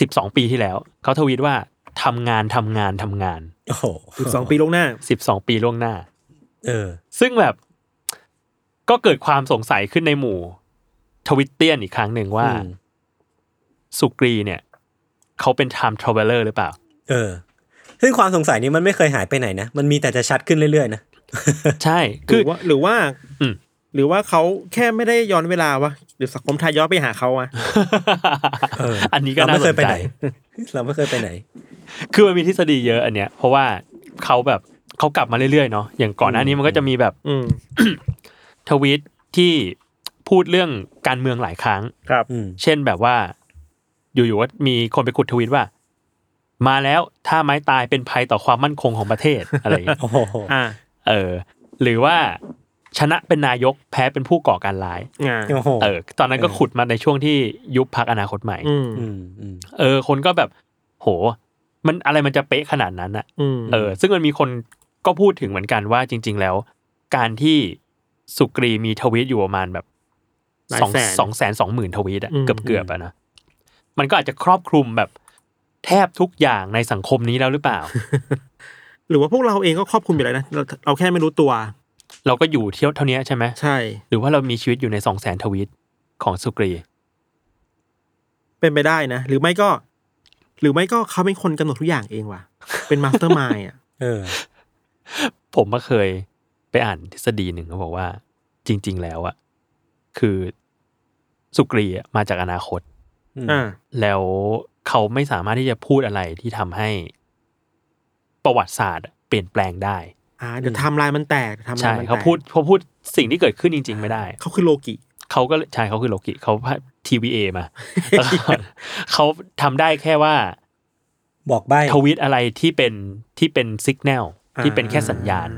S4: สิบสองปีที่แล้ว เขาทวีตว่าทำงานทำงานทำงาน
S2: โอ้โห
S3: สิบสองปีลงหน้า
S4: สิบสองปีล่วงหน้า
S2: เออ
S4: ซึ่งแบบก็เกิดความสงสัยขึ้นในหมู่ ทวิตเตียนอีกครั้งหนึ่งว่า
S2: อืม
S4: สุกรีเนี่ย เขาเป็น time traveler หรือเปล่า
S2: เออ ซึ่งความสงสัยนี้มันไม่เคยหายไปไหนนะ มันมีแต่จะชัดขึ้นเรื่อยๆนะ
S4: ใช่
S3: ห
S4: คื
S3: รืออว่าหรือว่า
S4: อืม
S3: หรือว่าเขาแค่ไม่ได้ย้อนเวลาวะหรือสังคมไทยย้อนไปหาเขาอะ
S2: เออ
S4: อันนี้ก็
S2: เรา
S4: น่า
S2: ไม่
S4: ส
S2: เคย
S4: น
S2: ไป
S4: ใจ
S2: ไหนเราไม่เคยไปไหน
S4: คือมันมีทฤษฎีเยอะอันเนี้ย เพราะว่าเขาแบบเขากลับมาเรื่อยๆเนาะอย่างก่อนหน้านี้มันก็จะมีแบบ
S3: อืม
S4: ทวีตที่พูดเรื่องการเมืองหลายครั้ง
S3: ครับ
S2: อืม
S4: เช่นแบบว่า อยู่ๆว่ามีคนไปขุดทวีตว่า มาแล้วถ้าไม้ตายเป็นภัยต่อความมั่นคงของประเทศอะไรอย่างเงี้ย
S2: โอ้โห
S3: อ่า
S4: เออ หรือว่า ชนะเป็นนายกแพ้เป็นผู้ก่อการร้าย
S3: อ่า
S2: โอ้โห
S4: เออ ตอนนั้นก็ขุดมาในช่วงที่ยุบพักอนาคตใหม่
S3: อืม
S2: อืมอืม
S4: เออ คนก็แบบ โห มันอะไรมันจะเป๊ะขนาดนั้นอะ
S3: อืม
S4: เออ ซึ่งมันมีคนก็พูดถึงเหมือนกันว่าจริง ๆ แล้ว การที่สุกรีมีทวีตอยู่ประมาณแบบ
S3: หลาย
S4: สอง
S3: แสน
S4: สองแสนสองหมื่นทวีตอะ
S3: อืม
S4: เกือบเกือบๆอะนะมันก็อาจจะครอบคลุมแบบแทบทุกอย่างในสังคมนี้แล้วหรือเปล่า
S3: หรือว่าพวกเราเองก็ครอบคลุมอยู่แล้วนะเราเราแค่ไม่รู้ตัว
S4: เราก็อยู่เที่ยวเท่านี้ใช่ไหม
S3: ใช่
S4: หรือว่าเรามีชีวิตอยู่ในสองแสนทวีตของสุกรี
S3: เป็นไปได้นะ หรือไม่ก็ หรือไม่ก็เขาเป็นคนกำหนดทุกอย่างเองว่ะ เป็น mastermind อะ
S2: เออ
S4: ผมก็เคยไปอ่านทฤษฎีหนึ่งเขาบอกว่า จริง ๆ แล้วอะคือสุกรีอะมาจากอนาคต
S2: อืม
S3: อ่า
S4: แล้วเขาไม่สามารถที่จะพูดอะไรที่ทำให้ประวัติศาสตร์อะเปลี่ยนแปลงได้
S3: อ่าเดี๋ยวไทำลายมันแตกทำลา
S4: ใช่
S3: ยมันแตก
S4: เขาพูดเขาพูดสิ่งที่เกิดขึ้นจริง ๆ ไม่ได้
S3: เขาคือโลกิ
S4: เขาก็ใช่เขาคือโลกิเขาทีวีเอมาแล้วก็เขาทำได้แค่ว่า
S2: บอกใบ
S4: ทวีตอะไรที่เป็นที่เป็นสัญญาณที่เป็นแค่สัญญาณ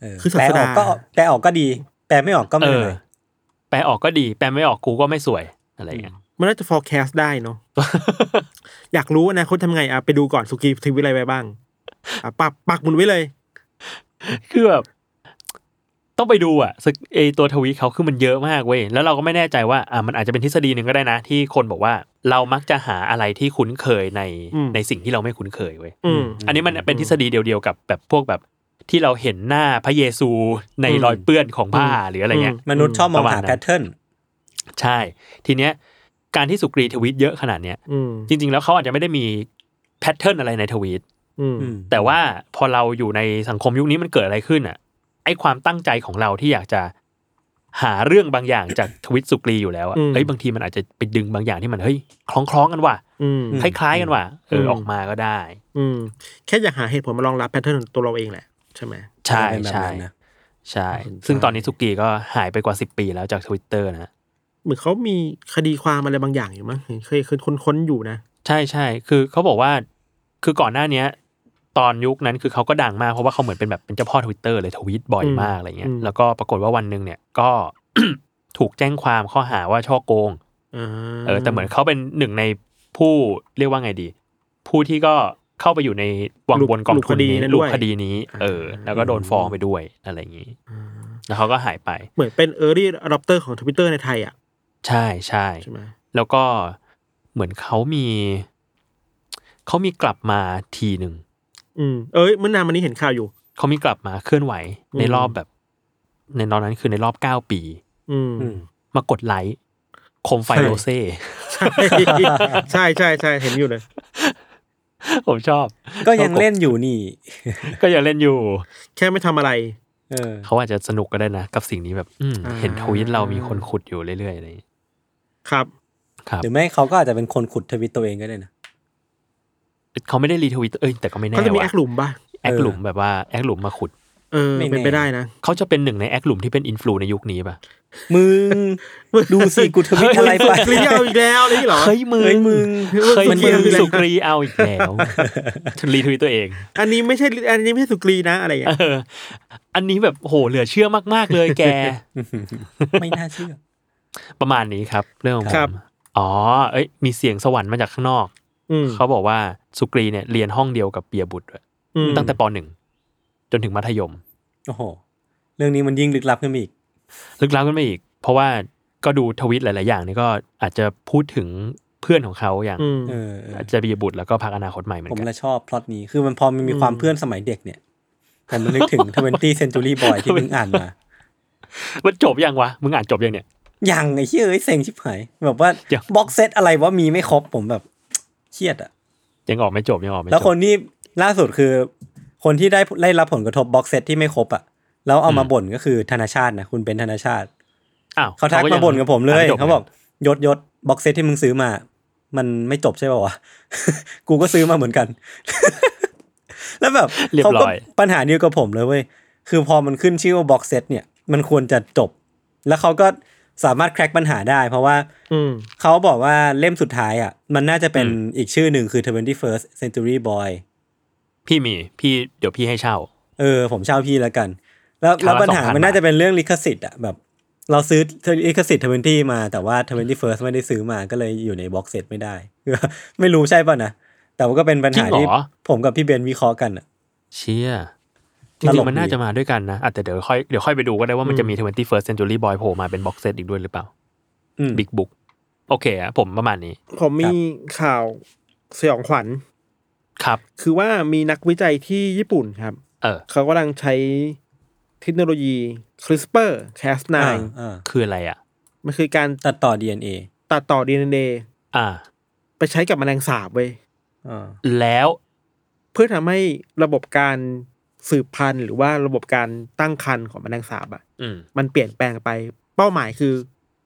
S2: เออ
S3: คือศา
S2: แปล
S3: ส
S2: อ
S3: ดา
S2: อกก็แปลออกก็ดี แปลไม่ออกก็ไม่
S4: เอ
S2: เป็น
S4: อ
S2: ไร
S4: แปลออกก็ดี แปลไม่ออกกูก็ไม่สวยอะไรอย่างเงี้ย
S3: มันน่าจะ forecast ได้เนาะอยากรู้อนะเขาทำไงอะไปดูก่อนสุกีทวิตอะไรไปบ้างอะปักปักหมุนไว้เลย
S4: คือแบบต้องไปดูอะสกไอตัวทวีตเขาคือมันเยอะมากเว้ยแล้วเราก็ไม่แน่ใจว่าอะมันอาจจะเป็นทฤษฎีหนึ่งก็ได้นะ ที่คนบอกว่า เรามักจะหาอะไรที่คุ้นเคยใน
S3: อืม
S4: ในสิ่งที่เราไม่คุ้นเคยเว้ย
S3: อืม
S4: อันนี้มันเป็นทฤษฎีเดียวๆกับแบบพวกแบบที่เราเห็นหน้าพระเยซูใน
S3: อืม
S4: รอยเปื้อนของผ้า
S3: อืม
S4: หรืออะไรเงี้ย
S3: อื
S2: มนุษย์ชอบมอง
S4: ประมาณ
S2: หา
S4: นั้น
S2: แพทเทิร์น
S4: ใช่ ทีเนี้ย การที่สุกรีทวีตเยอะขนาดเนี้ย
S3: อืม
S4: จริง ๆ แล้วเขาอาจจะไม่ได้มี pattern อะไรในทวีต
S3: อืม
S4: แต่ว่าพอเราอยู่ในสังคมยุคนี้มันเกิดอะไรขึ้นอะ ไอความตั้งใจของเราที่อยากจะหาเรื่องบางอย่างจากทวิตสุกรีอยู่แล้วอะ
S3: อืม
S4: เอ้ยบางทีมันอาจจะไปดึงบางอย่างที่มันเฮ้ยคล้องคล้องๆกันว่ะ
S3: อืม
S4: คล้ายๆกันว่ะเออ
S3: ม
S4: ออกมาก็ได้
S3: อืมแค่อยากหาเหตุผลมารองรับ pattern ตัวเราเองแหละใช่ไหม
S4: ใช่
S2: เป็นแบบ
S4: ใช่
S2: นั้นนะ
S4: ใช่
S3: อืม
S4: ซึ่ง
S3: ใช่
S4: ตอนนี้สุกีก็หายไปกว่าสิบปีแล้วจากทวิตเตอร์นะ
S3: เหมือนเขามีคดีความอะไรบางอย่างอยู่มั้งเห็นเคยเคยค้นๆอยู่นะ
S4: ใช่ใช่คือเขาบอกว่าคือก่อนหน้าเนี้ย ตอนยุคนั้นคือเขาก็ดังมากเพราะว่าเขาเหมือนเป็นแบบเป็นเจ้าพ่อทวิตเตอร์เลยทวีตบ่อย
S3: อืม
S4: มากอะไรเงี้ย
S3: อืม
S4: แล้วก็ปรากฏว่าวันหนึ่งเนี่ยก็ถูกแจ้งความข้อหาว่าฉ้อโกง
S3: อ่า
S4: เออแต่เหมือนเขาเป็นหนึ่งในผู้เรียกว่าไงดี ผู้ที่ก็เข้าไปอยู่ในวังวนกองทุนนี้ลูกคดีนี้ เออ แล้วก็โดนฟ้องไปด้วยอะไรอย่างนี้
S3: อ่า
S4: แล้วเขาก็หายไป
S3: เหมือนเป็น early adopter ของทวิตเตอร์ในไทยอะ
S4: ใช่ใช่
S3: ใช่ไหม
S4: แล้วก็เหมือนเขามีเขามีกลับมาทีหนึ่ง
S3: อืมเอ้ยเมื่อนานมานี้เห็นข่าวอยู่
S4: เขามีกลับมาเคลื่อนไหวใน
S3: อืม
S4: รอบแบบ ในตอนนั้นคือในรอบเก้าปี
S3: อืม
S2: อืม
S4: มากดไลค์โคมไฟ
S3: ใช่
S4: โรเซ่
S3: ใช่ใช่ใช่ใช่เห็นอยู่เลย
S4: ผมชอบ
S2: ก็ยังเล่นอยู่นี่
S4: ก็ยังเล่นอยู่
S3: แค่ไม่ทำอะไร
S2: เออ
S4: เขาอาจจะสนุกก็ได้นะ กับสิ่งนี้แบบอืม
S3: อ่า
S4: เห็นทวิตเรามีคนขุดอยู่เรื่อยๆอะไรอย่างงี้
S3: ครับ
S4: ครับ
S2: หรือไม่เขาก็อาจจะเป็นคนขุดทวิตตัวเองก็ได้นะ
S4: เขาไม่ได้ retweet เอ้ยแต่ก็ไม่แน่
S3: เขาจะมี
S4: ว่ะ
S3: แอคหลุมป่ะ
S4: แอคหลุมแบบว่าแอคหลุมมาขุด
S3: เออ
S2: ไม่แน่
S3: เป็นไปได้นะ
S4: เขาจะเป็นหนึ่งในแอคหลุมที่เป็นอินฟลูในยุคนี้ป่ะ
S2: มึงดูสิกูทวิตอะไรไป
S3: เฮ้ยเอาอีกแล้วนี่เหรอ
S4: เฮ้ยมึง
S2: เฮ้ยมึง
S4: เฮ้ย
S3: มัน
S4: มึง
S3: เกี่ยว
S4: สุกรีเอาอีกแล้วรีทวิตตัวเอง
S3: อันนี้ไม่ใช่อันนี้ไม่ใช่สุกรีนะอะไรอย่างเงี้ย
S4: เอออันนี้แบบโหเหลือเชื่อมากๆเลยแก
S2: ไม่น่าเชื่อ
S4: ประมาณนี้ครับ เรื่องของผ
S3: ครับ
S4: มอ๋อ เอ้ย มีเสียงสวรรค์มาจากข้างนอก
S3: อืม
S4: เขาบอกว่า สุกรีเนี่ยเรียนห้องเดียวกับเปียบุตรด้วย
S3: อืม
S4: ตั้งแต่ปหนึ่งจนถึงมัธยม
S2: โอ้โหเรื่องนี้มันยิ่งลึกลับขึ้นไปอีก
S4: ลึกล้ำกันไปอีก เพราะว่าก็ดูทวิตหลาย ๆ อย่างนี่ก็อาจจะพูดถึงเพื่อนของเขาอย่าง
S3: อืม
S2: เออเออ
S4: อาจจะปิยบุตรแล้วก็พรรคอนาคตใหม่เหมือนกัน
S2: ละผมชอบพล็อตนี้คือมันพอมันมีความ
S3: อืม
S2: เพื่อนสมัยเด็กเนี่ยผมมันนึกถึง20 Century Boy ที่เพิ่งอ่านมา
S4: มันจบยังวะมึงอ่านจบยังเนี่ย
S2: ยังไอ้เหี้ยเอ้ยเซ็งชิบหายแบบว่า
S4: ยัง
S2: box set อะไรว่ามีไม่ครบผมแบบเครียดอะ
S4: ยังออกไม่จบยังออกไม่จบ
S2: แล้วคนที่ล่าสุดคือ คนที่ได้ได้รับผลกระทบบ็อกเซตที่ไม่ครบอะแล้วเอามา
S4: อืม
S2: บ่นก็คือธนาชาตินะคุณเป็นธนาชาติ
S4: อ้าว
S2: เขาทัก
S4: ยั
S2: มางบ่นกับผมเลย
S4: นไจ
S2: เขาบอกยศยศบ็อกเซตที่มึงซื้อมา มันไม่จบใช่ป่าวะกูก็ซื้อมาเหมือนกัน แล้วแบบ
S4: เรียบ
S2: เขา
S4: ร้
S2: ก็
S4: อย
S2: ปัญหาเดียวกับผมเลยเว้ยคือพอมันขึ้นชื่อว่าบ็อกเซตเนี่ย มันควรจะจบ แล้วเขาก็ สามารถแคร็กปัญหาได้ เพราะว่า
S3: อืม
S2: เขาบอกว่าเล่มสุดท้ายอะ มันน่าจะเป็นอีกชื่อหนึ่งคือ 21st Century Boy
S4: พี่มีพี่เดี๋ยวพี่ให้เช่า
S2: เออ ผมเช่าพี่แล้วกัน แล้ว
S4: ครั้
S2: แล้ว
S4: งละ
S2: ปัญหา
S4: 2,000
S2: มันน่าจะเป็นเรื่องลิขสิทธิ์อะแบบ เราซื้อลิขสิทธิ์ทเวนตี้มาแต่ว่าทเวนตี้เฟิร์สไม่ได้ซื้อมาก็เลยอยู่ในบ็อกเซตไม่ได้ ไม่รู้ใช่ป่ะนะแต่ว่าก็เป็นปัญ
S4: จริ
S2: หาง
S4: เหรอ
S2: ที่ผมกับพี่เบนวิเคราะห์กันอะ
S4: เชี่ย จ
S2: ตล
S4: ริ
S2: ก
S4: งๆมันน่า
S2: ดี
S4: จะมาด้วยกันนะอะแต่เดี๋ยวค่อยเดี๋ยวค่อยไปดูก็ได้ว่ามัน
S3: อืม
S4: จะมี 21st Century Boy โผล่มาเป็นบ็อกเซตอีกด้วยหรือเปล่า
S2: อืม
S4: บิ๊กบุ๊กโอเคอะผมประมาณนี้
S3: ผมมีข่าวสยองขวัญ
S4: ครับ
S3: คือว่ามีนักวิจัยที่ญี่ปุ่นครับ
S4: เออ
S3: เขากำลังใช้เทคโนโลยี CRISPR Cas9
S2: อ่าอ่า
S4: คืออะไรอะ
S3: มันคือการ
S2: ตัดต่อ DNA
S3: ตัดต่อ DNA
S4: อ่า
S3: ไปใช้กับแมลงสาบเว้ย
S2: อ่า
S4: แล้ว
S3: เพื่อทำให้ระบบการ สืบพันธุ์หรือว่าระบบการตั้งครรภ์ของแมลงสาบอะ
S4: อืม
S3: มันเปลี่ยนแปลงไปเป้าหมายคือ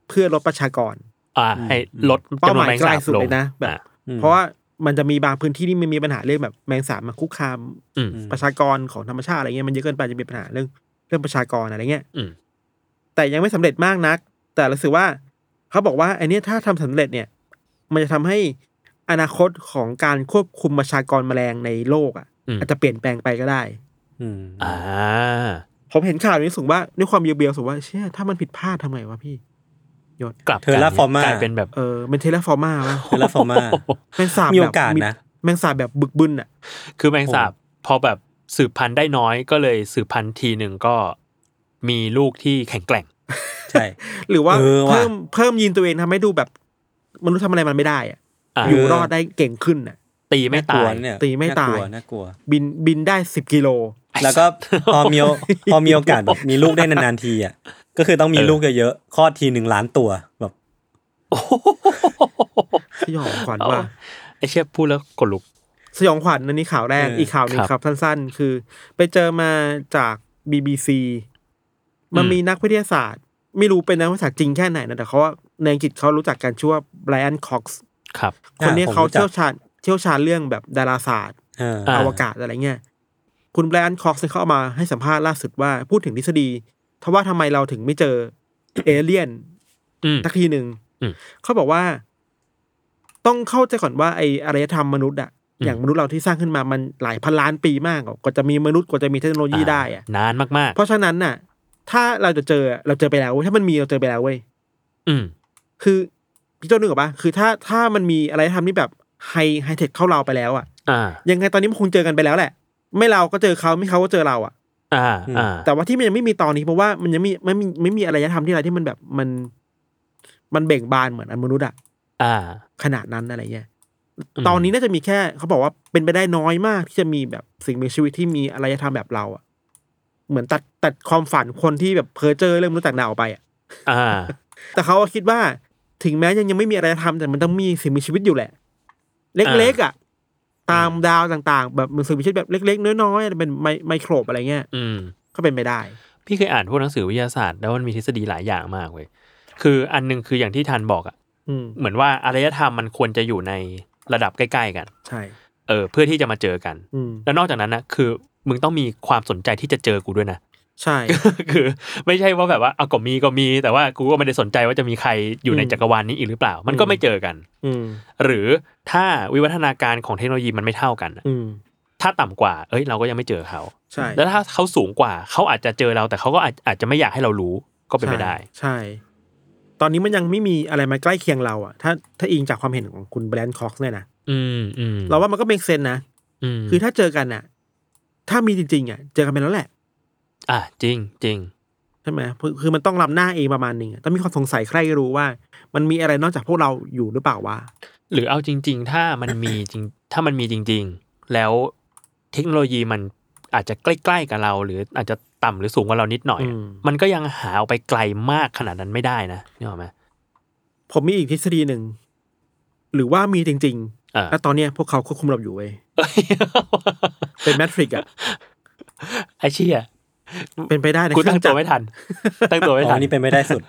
S3: เพื่อลดประชากร
S4: อ่า ให้ลด
S3: เป้า
S4: จำน
S3: ห
S4: วน
S3: มาย
S4: แมง
S3: ไกล
S4: สาบ
S3: สุด
S4: ลง
S3: เลยนะแบบ
S4: อะ
S2: อืม
S3: เพราะว่ามันจะมีบางพื้นที่ที่มันมีปัญหาเรื่องแบบแมลงสาบมาคุกคาม
S4: อืม
S3: ประชากรของธรรมชาติอะไรเงี้ยมันเยอะเกินไปจะมีปัญหาเรื่องเรื่องประชากรอะไรเงี้ย
S4: อืม
S3: แต่ยังไม่สำเร็จมากนัก แต่รู้สึกว่าเขาบอกว่าไอเนี้ยถ้าทำสำเร็จเนี่ย มันจะทำให้อนาคตของการควบคุมประชากรแมลงในโลกอะ
S4: อืม
S3: อาจจะเปลี่ยนแปลงไปก็ได้
S2: อืม
S4: อ่า
S3: ผมเห็นข่าวนี้รู้สึกว่าด้วยความเบียวๆรู้สึกว่าเชื่อถ้ามันผิดพลาดทำไงวะพี่
S4: กลับ
S2: เทอร์ราฟอร์มาก
S4: ลายเป็นแบบ
S3: เออเป็นเทเลฟอร์มาวะ
S2: เทอร์ราฟอร์มา
S3: แมงสาบ
S2: มี
S3: แบ
S2: โอบกาสนะ
S3: แมงสาบแบบบึกบึนอะ
S4: คือแมงสาบพอแบบสืบพันธุ์ได้น้อยก็เลยสืบพันธุ์ทีหนึ่งก็มีลูกที่แข็งแกร่ง
S2: ใช่
S3: หรือว่า
S2: เออว่ะ
S3: เพิ่มเพิ่มยีนตัวเองทำให้ดูแบบมนุษย์ทำอะไรมันไม่ได้อะ
S4: อะ
S3: อยู่รอดได้เก่งขึ้นอะ
S4: ตีไม่
S2: กลั
S4: ตา
S2: วยเนี่ย
S3: ตีไม่ตาย
S2: น่กลัวน่ากลัว
S3: บินบินได้สิบกิโล
S2: แล้วก็พอมีโอพอมีโอกาสแบบมีลูกได้นานๆทีอะก็คือต้องมี
S4: เออ
S2: ลูกเยอะๆคลอดทีหนึ่งล้านตัวแบบ
S3: สยองขวัญว่ะ
S4: ไอเชี่ยพูดแล้วขนลุก
S3: สยองขวัญอันนี้ข่าวแรก
S2: เอออี
S3: อีกข่าวหนึ่ง
S4: ครับ
S3: ครับ สั้น ๆ คือ ไปเจอมาจาก BBC มัน
S4: อืม
S3: มีนักวิทยาศาสตร์ ไม่รู้เป็นนักวิทยาศาสตร์จริงแค่ไหนนะแต่เขาว่าในอังกฤษเขารู้จักกันชื่อว่าไบรอันคอกซ์
S4: ครับ
S3: คนนี้
S2: ผม
S3: เขา
S2: รู้จัก
S3: เชี่ยวชาญเชี่ยวชาญเรื่องแบบดาราศาสตร์
S2: เออ
S4: อ่า
S3: อวกาศอะไรเงี้ย คุณไบรอันคอกซ์เขาเอามาให้สัมภาษณ์ล่าสุดว่าพูดถึงทฤษฎีทว่าทำไมเราถึงไม่เจอเอเลี่ยน
S4: อืม
S3: สักทีหนึ่ง
S4: อืม
S3: เขาบอกว่า ต้องเข้าใจก่อนว่าไออารยธรรมมนุษย์อะ
S4: อืม
S3: อย่างมนุษย์เราที่สร้างขึ้นมามันหลายพันล้านปีมากกว่าจะมีมนุษย์กว่าจะมีเทคโนโลยีได้อะ
S4: นานมาก
S3: เพราะฉะนั้นน่ะ ถ้าเราจะเจอเราเจอไปแล้วเว้ยถ้ามันมีเราเจอไปแล้วเว้ย
S4: ๆอืม
S3: คือพี่โจ้นึกออกปะคือถ้าถ้ามันมีอะไรทำที่แบบไฮไฮเทคเข้าเราไปแล้วอะ
S4: อ่า
S3: ยังไงตอนนี้มันคงเจอกันไปแล้วแหละ ไม่เราก็เจอเขาไม่เขาก็เจอเราอะ
S4: อ่าอ่า
S3: แต่ว่าที่มันยังไม่มีตอนนี้เพราะว่ามันยังไม่ไม่มีไม่มีอารยธรรมที่อะไรที่มันแบบมัน มันเบ่งบานเหมือนอันมนุษย์อะ
S4: อ่า
S3: ขนาดนั้นอะไรเงี้ย
S4: อืม
S3: ตอนนี้น่าจะมีแค่เขาบอกว่าเป็นไปได้น้อยมากที่จะมีแบบสิ่งมีชีวิตที่มีอารยธรรมแบบเราอะเหมือนตัดตัดความฝันคนที่แบบเพอเจอเรื่องมนุษย์ต่างดาวออกไปอะ
S4: อ่า
S3: แต่เขาคิดว่าถึงแม้ยังยังไม่มีอารยธรรมแต่มันต้องมีสิ่งมีชีวิตอยู่แหละ เล็กๆอะ ตามดาวต่างๆ แบบมันสิ่งมีชีวิตแบบเล็ก ๆ น้อยๆเป็นไมไมโครบอะไรเงี้ย
S4: อืม
S3: ก็เป็นไปได้
S4: พี่เคยอ่านพวกหนังสือวิทยาศาสตร์แล้วมันมีทฤษฎีหลายอย่างมากเว้ยคืออันหนึงคืออย่างที่ทันบอกอะ
S3: อืม
S4: เหมือนว่าอารยธรรมมันควรจะอยู่ในระดับใกล้ๆกัน
S3: ใช่
S4: เออเพื่อที่จะมาเจอกัน
S3: อืม
S4: แล้วนอกจากนั้นนะคือ มึงต้องมีความสนใจที่จะเจอกูด้วยนะ
S3: ใช่
S4: คือ ไม่ใช่ว่าแบบว่าเอาก็มีก็มี แต่ว่ากูก็ไม่ได้สนใจว่าจะมีใครอยู่ใน
S3: อืม
S4: จักรวาลนี้อีกหรือเปล่า มันก็
S3: อืม
S4: ไม่เจอกัน
S3: อืม
S4: หรือถ้าวิวัฒนาการของเทคโนโลยีมันไม่เท่ากันอะ
S3: อืม
S4: ถ้าต่ำกว่า เอ้ย เราก็ยังไม่เจอเขา
S3: ใช่
S4: แล้วถ้าเขาสูงกว่า เขาอาจจะเจอเรา แต่เขาก็อาจอาจจะไม่อยากให้เรารู้ ก็เป็นไปได้
S3: ใช่ใช่ ตอนนี้มันยังไม่มีอะไรมาใกล้เคียงเราอะ ถ้าถ้าอิงจากความเห็นของคุณแบรนด์คอกเนี่ยนะ
S4: อืมอืม
S3: เราว่ามันก็เมกเซนนะ
S4: ม
S3: คือถ้าเจอกันอะ ถ้ามีจริงๆอะ เจอกันไปแล้วแหละ
S4: อะจริงจริง
S3: ใช่ไหมคือคือมันต้องลำหน้าเองประมาณหนึ่งอะต้องมีความสงสัยใครรู้ว่า มันมีอะไรนอกจากพวกเราอยู่หรือเปล่าวะ
S4: หรือเอาจริง ๆ ถ้ามันมีจริง ถ้ามันมีจริง ๆ แล้วเทคโนโลยีมันอาจจะใกล้ๆกับเรา หรืออาจจะต่ำหรือสูงกว่าเรานิดหน่อยอะ
S3: อืม
S4: มันก็ยังหาเอาไปไกลมากขนาดนั้นไม่ได้นะนี่หรอกไหม
S3: ผมมีอีกทฤษฎีหนึ่งหรือว่ามีจริง
S4: อ่า
S3: ๆแล้วตอนเนี้ยพวกเขาควบคุมเราอยู่เว้ย
S4: เอ้ย
S3: เป็นแมทริกอะ
S4: ไอเชี่ย
S3: เป็นไปได้นะ
S4: กูตั้ง
S3: เครื่
S4: ตัว
S3: จักร
S4: ไม่ทัน ตั้งตัวไม่
S2: อ๋อ
S4: ทัน
S2: อันนี้เป็นไม่ได้สุด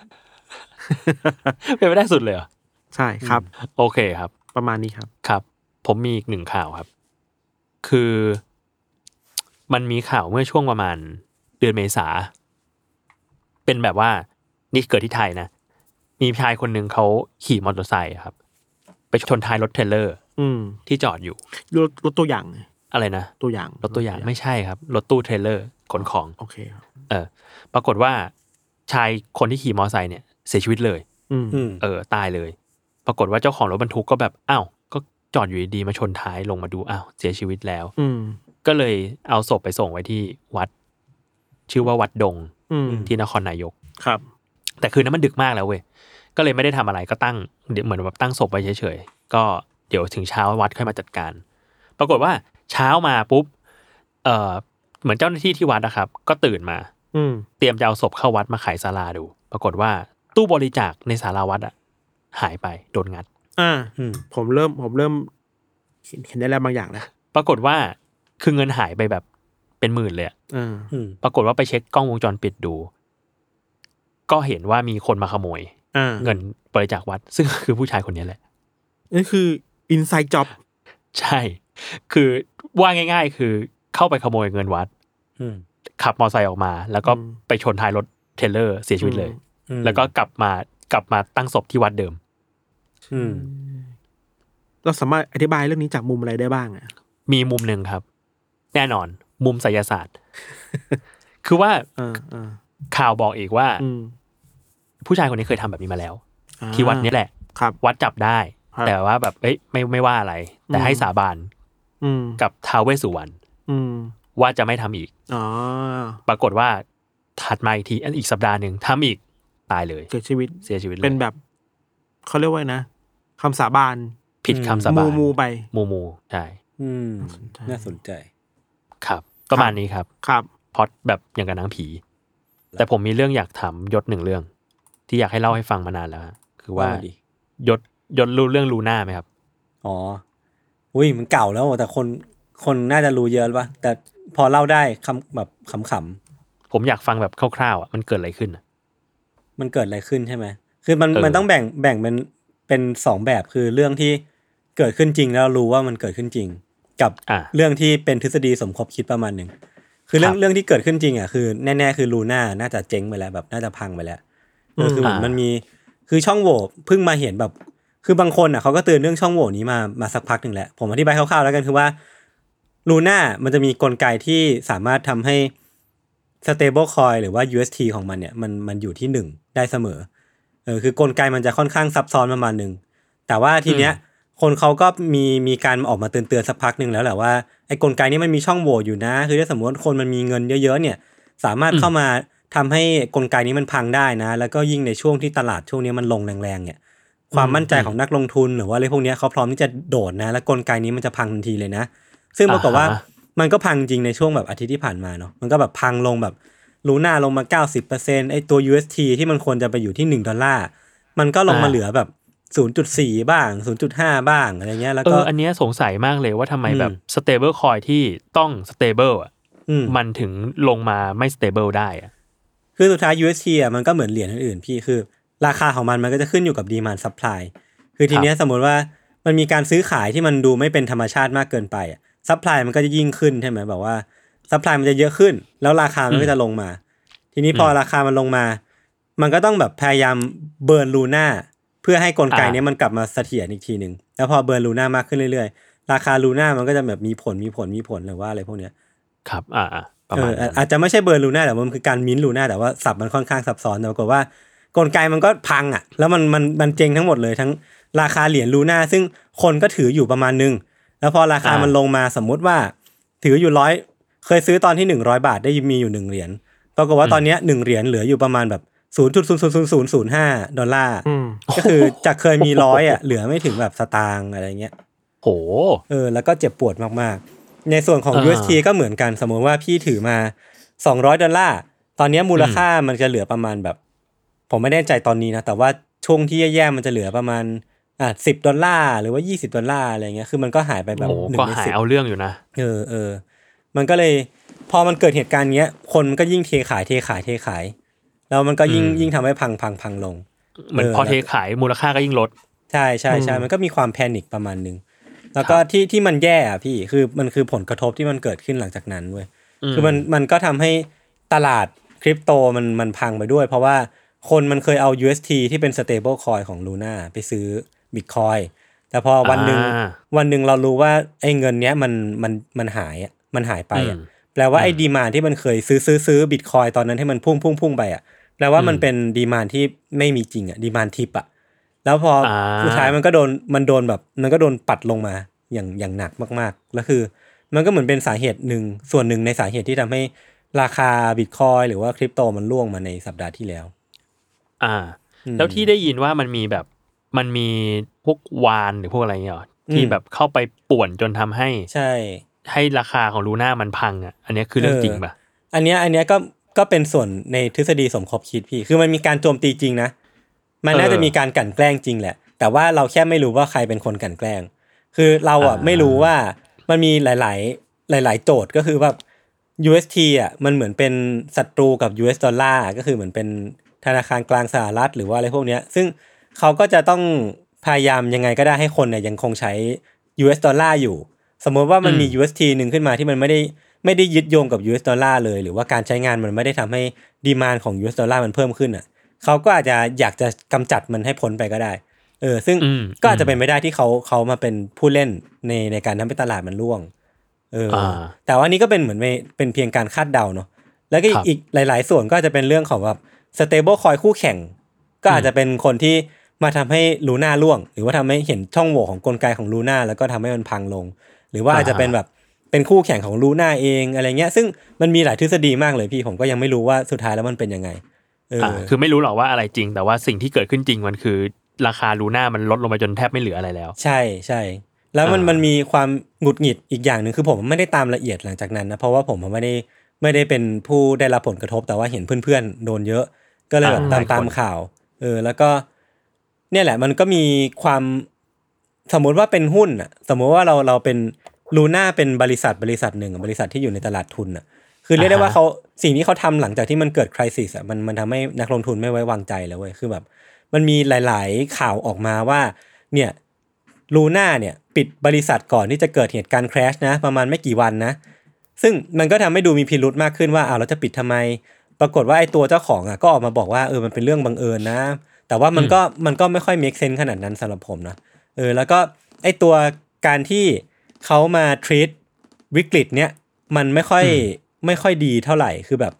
S4: เป็นไม่ได้สุดเลยเหรอ
S3: ใช่ครับ
S4: โอเคครับ
S3: ประมาณนี้ครับ
S4: ครับ ผมมีอีกหนึ่งข่าวครับ คือ มันมีข่าวเมื่อช่วงประมาณเดือนเมษา เป็นแบบว่า นี่เกิดที่ไทยนะ มีชายคนหนึ่งเขาขี่มอเตอร์ไซค์ครับ ไปชนท้ายรถเทรลเลอร์
S3: อืม
S4: ที่จอดอยู่
S3: รถรถตัวอย่าง
S4: อะไรนะ
S3: ตัวอย่าง
S4: รถตัวอย่างไม่ใช่ครับ รถตู้เทรลเลอร์ ขนของ
S3: โอเคครับ
S4: เออ ปรากฏว่าชายคนที่ขี่มอเตอร์ไซค์เนี่ยเสียชีวิตเลย
S3: อืม
S2: อืม
S4: เออ ตายเลย ปรากฏว่าเจ้าของรถบรรทุกก็แบบอ้าวก็จอดอยู่ดีๆมาชนท้ายลงมาดูอ้าวเสียชีวิตแล้ว
S3: อืม
S4: ก็เลยเอาศพไปส่งไว้ที่วัด ชื่อว่าวัดดง
S3: อืม
S4: ที่นครนายก
S3: ครับ
S4: แต่คืนนั้นมันดึกมากแล้วเว้ยก็เลยไม่ได้ทำอะไรก็ตั้งเดี๋ยวเหมือนแบบตั้งศพไว้เฉยๆก็เดี๋ยวถึงเช้าวัดค่อยมาจัดการ ปรากฏว่าเช้ามาปุ๊บเอ่อ เหมือนเจ้าหน้าที่ที่วัดนะครับ ก็ตื่นมา
S3: อืม
S4: เตรียมจะเอาศพเข้าวัดมาไขศาลาดู ปรากฏว่าตู้บริจาคในศาลาวัดอะหายไปโดนงัด
S3: อ่า
S2: อืม
S3: ผมเริ่มผมเริ่มเห็นเห็นได้แล้วบางอย่างนะ
S4: ปรากฏว่าคือเงินหายไปแบบเป็นหมื่นเลยอะ
S3: อ่า
S2: อืม
S4: ปรากฏว่าไปเช็คกล้องวงจรปิดดู ก็เห็นว่ามีคนมาขโมย
S3: อ่า
S4: เงินบริจาควัด ซึ่งคือผู้ชายคนนี้แหละ
S3: นี่คือ inside job
S4: ใช่ คือว่าง่าย ๆ คือ เข้าไปขโมยเงินวัด
S2: อืม
S4: ขับมอเตอร์ไซค์ออกมา แล้วก็
S3: อืม
S4: ไปชนท้ายรถเทรลเลอร์เสียชีวิตเลย
S2: อืม
S4: แล้วก็กลับมากลับมาตั้งศพที่วัดเดิม
S2: อืม
S3: เราสามารถอธิบายเรื่องนี้จากมุมอะไรได้บ้างอะ
S4: มีมุมหนึ่งครับ แน่นอน มุมไสยศาสตร์ คือว่า
S3: อ่าอ่า
S4: ข่าวบอกอีกว่า
S3: อืม
S4: ผู้ชายคนนี้เคยทำแบบนี้มาแล้ว
S3: อ่า
S4: ที่วัดนี้แหละ
S3: ครับ
S4: วัดจับได้
S3: ครับ
S4: แต่ว่าแบบเอ้ยไม่ไม่ว่าอะไร แต่
S3: อืม
S4: ให้สาบาน
S3: อืม
S4: กับท้าวเวสสุวรรณ
S3: อืม
S4: ว่าจะไม่ทำอีก
S3: อ๋อ
S4: ปรากฏว่าถัดมาอีกทีอันอีกสัปดาห์หนึ่งทำอีกตายเลย
S3: เกิดชีวิต
S4: เสียชีวิตเลย
S3: เป็นแบบเขาเรียกว่าไงนะคำสาบาน
S4: ผิดคำสา
S3: มู
S4: บาน
S3: มูไป
S4: มูมูใช่
S2: อืม
S3: ใช่
S2: น่าสนใจ
S4: ครับประมาณนี้ครับ
S3: ครับ
S4: พล็อดแบบอย่างกับหนังผี แต่ผมมีเรื่องอยากถามยศหนึ่งเรื่อง ที่อยากให้เล่าให้ฟังมานานแล้วฮะคือว่า
S2: ว่ามาดิ
S4: ยศยศรู้เรื่องลูน่าไหมครับ
S2: อ๋อ อุ้ยมันเก่าแล้วแต่คน คนน่าจะรู้เยอะป่ะแต่พอเล่าได้คำแบบขำ
S4: ผมอยากฟังแบบคร่าวๆอะมันเกิดอะไรขึ้นอะ
S2: ๆมันเกิดอะไรขึ้นใช่ไหมคือมัน
S4: เออ
S2: มันต้องแบ่งแบ่งเป็นเป็นสองแบบคือเรื่องที่เกิดขึ้นจริงแล้วรู้ว่ามันเกิดขึ้นจริง กับ
S4: อะ
S2: เรื่องที่เป็นทฤษฎีสมคบคิดประมาณหนึ่งคือเรื่อง
S4: ครับ
S2: เรื่องที่เกิดขึ้นจริงอะคือแน่ๆคือลูน่าน่าจะเจ๊งไปแล้วแบบน่าจะพังไปแล้วเออคือเหมือน
S4: อ่ามั
S2: มันมีคือช่องโหว่เพิ่งมาเห็นแบบ คือบางคนอะเขาก็เตือนเรื่องช่องโหว่นี้มามาสักพักหนึ่งแล้วผมอธิบายคร่าวๆแล้วกันคือว่า ลูน่ามันจะมีกลไกที่สามารถทำให้ stable coin หรือว่า UST ของมันเนี่ยมันมันอยู่ที่หนึ่งได้เสมอเออคือกลไกมันจะค่อนข้างซับซ้อนประมาณหนึ่งแต่ว่าทีเนี้ยคนเขาก็มีมีการออกมาเตือนเตือนๆสักพักหนึ่งแล้วแหละว่าไอ้กลไกนี้มันมีช่องโหว่อยู่นะ คือถ้าสมมติว่าคนมันมีเงินเยอะๆเนี่ย สามารถเข้ามาทำให้กลไกนี้มันพังได้นะ แล้วก็ยิ่งในช่วงที่ตลาดช่วงนี้มันลงแรงๆเนี่ย ความมั่นใจของนักลงทุนหรือว่าอะไรพวกเนี้ยเขาพร้อมที่จะโดดนะ แล้วกลไกนี้มันจะพังทันทีเลยนะ ซึ่งปรากฏว่า
S4: อ่าฮะ
S2: มันก็พังจริงในช่วงแบบอาทิตย์ที่ผ่านมาเนาะมันก็แบบพังลงแบบลูน่าลงมา 90%ไอ้ตัว UST ที่มันควรจะไปอยู่ที่ 1 ดอลลาร์ มันก็ลงมา
S4: อ่า
S2: เหลือแบบ 0.4 บ้าง 0.5 บ้างอะไรเงี้ยแล้ว
S4: เอ
S2: ก็
S4: ออันเนี้ยสงสัยมากเลยว่าทำไม
S2: อืม
S4: แบบ stable coin ที่ต้อง stable อะ
S2: อืม
S4: มันถึงลงมาไม่ stable ได้อะ
S2: คือสุดท้าย UST อะมันก็เหมือนเหรียญอื่นๆพี่คือ ราคาของมันมันก็จะขึ้นอยู่กับ demand supply คือทีเนี้ยสมมติว่ามันมีการซื้อขายที่มันดูไม่เป็นธรรมชาติมากเกินไปอะ supply มันก็จะยิ่งขึ้นใช่ไหมแบบว่า supply มันจะเยอะขึ้น แล้วราคามันก็จะลงมา ทีนี้พอราคามันลงมา มันก็ต้องแบบพยายาม burn Luna เพื่อให้กลไก
S4: อ่า
S2: เนี้ยมันกลับมาเสถียรอีกทีหนึ่งแล้วพอ burn Luna มากขึ้นเรื่อยๆ ราคา Luna มันก็จะแบบมีผลมีผลมีผลหรือว่าอะไรพวกเนี้ย
S4: ครับ อ่าอ่าเออประมาณนั้น
S2: อาจจะไม่ใช่ burn Luna แต่ว่ามันคือการ mint Luna แต่ว่าสับมันค่อนข้างซับซ้อนแต่ปรากฏว่ากลไกมันก็พังอะ แล้วมันมันมันเจ๊งทั้งหมดเลยทั้งราคาเหรียญ Luna ซึ่งคนก็ถืออยู่ประมาณนึง แล้วพอราคามันลงมาสมมุติว่า ถืออยู่ร้อยเคยซื้อตอนที่หนึ่งร้อยบาทได้มีอยู่หนึ่งเหรียญปรากฏว่าตอนเนี้ยหนึ่งเหรียญเหลืออยู่ประมาณแบบศูนย์จุดศูนย์ศูนย์ศูนย์ศูนย์ศูนย์ห้าดอลลาร์
S3: อืม
S2: ก็คือจากเคยมีร้อยอะเหลือไม่ถึงแบบสตางค์อะไรเงี้ย
S4: โห
S2: เออ แล้วก็เจ็บปวดมากๆ ในส่วนของ
S4: อ่า
S2: UST ก็เหมือนกันสมมติว่าพี่ถือมา200ดอลลาร์ตอนนี้มูลค่ามันจะเหลือประมาณแบบ ผมไม่แน่ใจตอนนี้นะ แต่ว่าช่วงที่แย่ๆมันจะเหลือประมาณ อะสิบดอลลาร์หรือว่า20ดอลลาร์อะไรเงี้ยคือมันก็หายไปแบบ
S4: โห
S2: หนึ่
S4: ก็
S2: งใน
S4: หาย
S2: สิบ
S4: เอาเรื่องอยู่นะ
S2: เออเออมันก็เลยพอมันเกิดเหตุการณ์เนี้ย คนก็ยิ่งเทขายเทขายเทขาย แล้วมันก็ยิ่ง
S4: อืม
S2: ยิ่งทำให้พังพังพังลง
S4: เหมือน
S2: เออ
S4: พอเทขายมูลค่าก็ยิ่งลด
S2: ใช่ใช่ใช่
S3: อืม
S2: มันก็มีความ panic ประมาณหนึ่งแล้วก็ที่ที่มันแย่อะพี่คือมันคือผลกระทบที่มันเกิดขึ้นหลังจากนั้นเว้ยคือมันมันก็ทำให้ตลาดคริปโตมันมันพังไปด้วย เพราะว่าคนมันเคยเอา UST ที่เป็น stable coin ของ Luna ไปซื้อ Bitcoin แต่พอวันหนึ่ง
S4: อ่า
S2: วันหนึ่งเรารู้ว่าไอ้เงินเนี้ยมันมันมันหายอะมันหายไปอะ
S4: อืม
S2: แปลว่าไอ้ demand ที่มันเคยซื้อซื้อซื้อบิตคอยตอนนั้นให้มันพุ่งพุ่งพุ่งไปอะแปลว่ามันเป็นดีมานที่ไม่มีจริงอะดีมานทิปอะแแล้วพอ
S4: อ่า
S2: สุดท้ายมันก็โดนมันโดนแบบ มันก็โดนปัดลงมาอย่างอย่างหนักมากๆแล้วคือ มันก็เหมือนเป็นสาเหตุหนึ่งส่วนหนึ่งในสาเหตุที่ทำให้ราคาบิตคอยหรือว่าคริปโตมันร่วงมาในสัปดาห์ที่แล้ว
S4: อ่า
S2: อืม
S4: แล้วที่ได้ยินว่ามันมีแบบ มันมีพวกวานหรือพวกอะไรเงี้ยเหรอที่
S2: อืม
S4: แบบเข้าไปป่วนจนทำให้
S2: ใช่
S4: ให้ราคาของลูน่ามันพังอะ อันเนี้ยคือเรื่อง
S2: เออ
S4: จริงปะ
S2: อันเนี้ยอันเนี้ยก็ก็เป็นส่วนในทฤษฎีสมคบคิดพี่ คือมันมีการโจมตีจริงนะ มันน่าจะมีการกลั่นแกล้งจริงแหละ แต่ว่าเราแค่ไม่รู้ว่าใครเป็นคนกลั่นแกล้ง คือเราอะไม่รู้ว่ามันมีหลาย ๆ หลาย ๆ โจทย์ก็คือแบบ UST อะมันเหมือนเป็นศัตรูกับ US ดอลลาร์ก็คือเหมือนเป็นธนาคารกลางสหรัฐหรือว่าอะไรพวกเนี้ย ซึ่ง เขาก็จะต้องพยายามยังไงก็ได้ให้คนเนี่ยยังคงใช้ US ดอลลาร์อยู่ สมมติว่ามันมี UST หนึ่งขึ้นมาที่มันไม่ได้ไม่ได้ยึดโยงกับ US ดอลลาร์เลย หรือว่าการใช้งานมันไม่ได้ทำให้ดีมานของ US ดอลลาร์มันเพิ่มขึ้นอะเขาก็อาจจะอยากจะกำจัดมันให้พ้นไปก็ได้เออซึ่ง
S4: อืม
S2: ก็อาจจะเป็นไม่ได้ที่เขาเขามาเป็นผู้เล่นในในการทำให้ตลาดมันร่วงเอออาแต่ว่านี่ก็เป็นเหมือนไม่เป็นเพียงการคาดเดาเนาะแล้วก็อี
S4: ค
S2: ก
S4: รับ
S2: อีกหลาย ๆ ส่วนก็อาจจะเป็นเรื่องของแบบ stable coin คู่แข่ง ก็อาจจะเป็นคนที่ มาทำให้ลูน่าร่วง หรือว่าทำให้เห็นช่องโหว่ของกลไกของลูน่าแล้วก็ทำให้มันพังลง หรือว่าอาจจะเป็นแบบเป็นคู่แข่งของลูน่าเองอะไรเงี้ย ซึ่งมันมีหลายทฤษฎีมากเลยพี่ผมก็ยังไม่รู้ว่าสุดท้ายแล้วมันเป็นยังไงเออ
S4: อ่าคือไม่รู้หรอกว่าอะไรจริง แต่ว่าสิ่งที่เกิดขึ้นจริงมันคือ ราคาลูน่ามันลดลงไปจนแทบไม่เหลืออะไรแล้ว
S2: ใช่ใช่แล้วมัน
S4: อ่ามั
S2: มันมีความหงุดหงิดอีกอย่างหนึ่งคือผมไม่ได้ตามละเอียดหลังจากนั้นนะเพราะว่าผมไม่ได้ไม่ได้เป็นผู้ได้รับผลกระทบแต่ว่าเห็นเพื่อนๆโดนเยอะ ก็เลยแบบตามตามข่าวเออแล้วก็ เนี่ยแหละมันก็มีความสมมุติว่าเป็นหุ้นอะ สมมุติว่าเราเราเป็นลูน่าเป็นบริษัทบริษัทหนึ่งอะบริษัทที่อยู่ในตลาดทุนอะ คือเรียกได้ว่าเขาสิ่งที่เขาทำหลังจากที่มันเกิดคริสิสอะมันมันทำให้นักลงทุนไม่ไว้วางใจแล้วเว้ยคือแบบ มันมีหลาย ๆ ข่าวออกมาว่า เนี่ยลูน่าเนี่ย ปิดบริษัทก่อนที่จะเกิดเหตุการณ์แครชนะ ประมาณไม่กี่วันนะ ซึ่งมันก็ทำให้ดูมีพิรุธมากขึ้นว่าอ้าวเราจะปิดทำไม ปรากฏว่าไอ้ตัวเจ้าของอะก็ออกมาบอกว่าเออมันเป็นเรื่องบังเอิญนะ แต่ว่ามันก็มันก็ไม่ค่อย make sense ขนาดนั้นสำหรับผมนะเออแล้วก็ไอ้ตัวการที่เขามา treat วิกฤตเนี้ยมันไม่ค่อยไม่ค่อยดีเท่าไหร่คือแบบ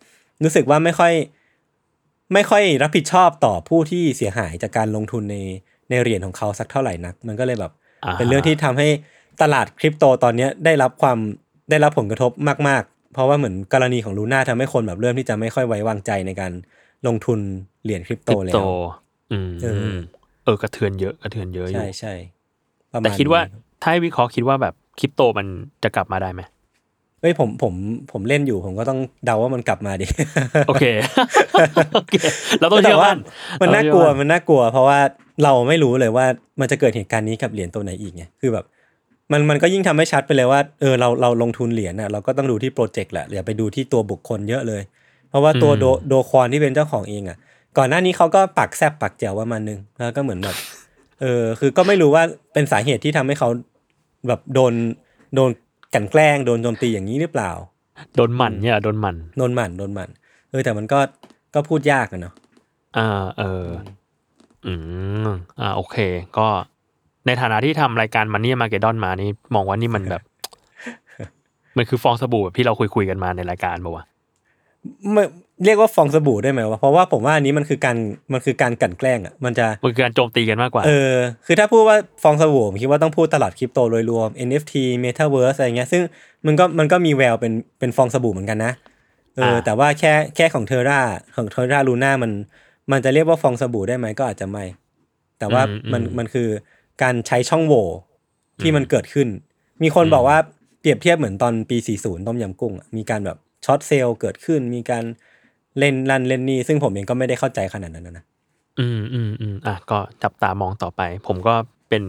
S2: รู้สึกว่าไม่ค่อย ไม่ค่อยรับผิดชอบต่อผู้ที่เสียหายจากการลงทุนในในเหรียญของเขาสักเท่าไหร่นัก มันก็เลยแบบ
S4: อ่า
S2: เป็นเรื่องที่ทำให้ตลาดคริปโตตอนเนี้ยได้รับความได้รับผลกระทบมากๆ เพราะว่าเหมือนกรณีของลูน่าทำให้คนแบบเริ่มที่จะไม่ค่อยไว้วางใจในการลงทุนเหรียญคริป
S4: ค
S2: โต
S4: ริป
S2: แล้
S4: โต
S2: ว
S4: อืม
S2: เออ
S4: เออกระเทือนเยอะกระเทือนเยอะอยู่
S2: ใช่ใช่ประมาณ
S4: แต่คิดว่า
S2: นี้
S4: ถ้าให้วิเคราะห์คิดว่าแบบคริปโตมันจะกลับมาได้ไหม
S2: เอ้ยผมผมผมเล่นอยู่ผมก็ต้องเดาว่ามันกลับมาดิ
S4: โอเคโอเค เราต้อง
S2: แต่
S4: เชื่อ
S2: ว่า
S4: มั่น
S2: มันน่ากลัว
S4: เรต้องเชื่อ
S2: มันน่ากลัว เพราะว่าเราไม่รู้เลยว่ามันจะเกิดเหตุการณ์นี้กับเหรียญตัวไหนอีกไงคือแบบ มันมันก็ยิ่งทำให้ชัดไปเลยว่าเออเราเราลงทุนเหรียญน่ะเราก็ต้องดูที่โปรเจกต์แหละอย่าไปดูที่ตัวบุคคลเยอะเลย เพราะว่าตัวโดโดควอนที่เป็นเจ้าของเองอะ ก่อนหน้านี้เขาก็ปักแซบปักแจวว่ามันนึงแล้วก็เหมือนแบบเออคือก็ไม่รู้ว่าเป็นสาเหตุที่ทำให้เขาแบบโดนโดนกลันแกล้งโดนโจมตีอย่างนี้หรือเปล่า
S4: โดนหมันเนี่ยโดนหมัน
S2: โดนหมั่นโดนหมั่นเออแต่มันก็ก็พูดยากอะเนาะ
S4: อ่าเออ อืมอ่าโอเค ก็ในฐานะที่ทำรายการมันนี่มาเกดอนมานี่มองว่านี่มันแบบ มันคือฟองสบู่แบบที่เราคุยคุยๆกันมาในรายการป่าวะ
S2: ไม่ เรียกว่าฟองสบู่ได้ไหมวะเพราะว่าผมว่าอันนี้มันคือการมันคือการกลั่นแกล้งอะมันจะ
S4: มันคือการโจมตีกันมากกว่า
S2: เออคือถ้าพูดว่าฟองสบู่ผมคิดว่าต้องพูดตลาดคริปโตโดยรวม NFT Metaverse อะไรเงี้ยซึ่งมันก็มันก็มีแววเป็นเป็นฟองสบู่เหมือนกันนะเออ
S4: อ่า
S2: แต่ว่าแค่แค่ของเทอร่าของเทอร่าลูน่ามันมันจะเรียกว่าฟองสบู่ได้ไหมก็อาจจะไม่ แต่ว่ามันมันคือการใช้ช่องโหว่ที่มันเกิดขึ้น มีคนบอกว่าเปรียบเทียบเหมือนตอนปี 40 ต้มยำกุ้งอะมีการแบบ ช็อตเซลล์เกิดขึ้น มีการเล่นลั่นเล่นนี่ซึ่งผมเองก็ไม่ได้เข้าใจขนาดนั้นนะ
S4: อืมอืมอืมอะก็จับตามองต่อไป ผมก็เป็น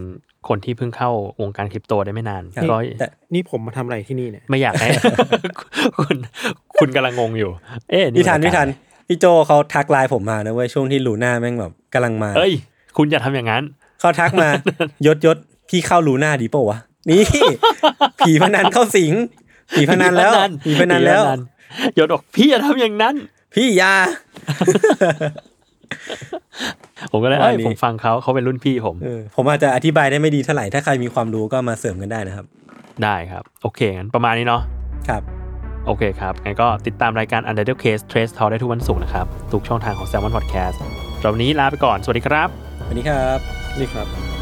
S4: คนที่เพิ่งเข้าวงการคริปโตได้ไม่นาน
S2: ครับ
S4: ก็
S2: แต่
S3: นี่ผมมาทำอะไรที่นี่เนี่ย
S4: ไม่อยากให้คุณคุณกำลังงงอยู่ เอ๊ะ
S2: พี่ทัน
S4: มั
S2: พี่ทันพี่โจเขาทักไลน์ผมมานะเว้ยช่วงที่ลูน่าแม่งแบบกำลังมา
S4: เอ้ย คุณอย่าทำอย่างนั้น
S2: เขาทักมายศยศพี่เข้าลูน่าดีเปล่าวะนี่ผีพนันเข้าสิง ผีพนันแล้วผีพนันแล้ว
S4: โยนบอกพี่อย่าทำอย่างนั้น
S2: พี่อยา
S4: ผมก็เลย
S2: ว่า
S4: เอ้ย
S2: นี่
S4: ผมฟังเขาเขาเป็นรุ่นพี่ผม
S2: เออผมอาจจะอธิบายได้ไม่ดีเท่าไหร่ถ้าใครมีความรู้ก็มาเสริมกันได้นะครับ
S4: ได้ครับ โอเคงั้นประมาณนี้เนาะ
S2: ครับ
S4: โอเคครับ งั้นก็ติดตามรายการ Under the Case Trace Talk ได้ทุกวันศุกร์นะครับ ทุกช่องทางของ Salmon Podcast สำหรับวันนี้ลาไปก่อน สวัสดีครับ
S2: สวัสดีครับ นี่ครับ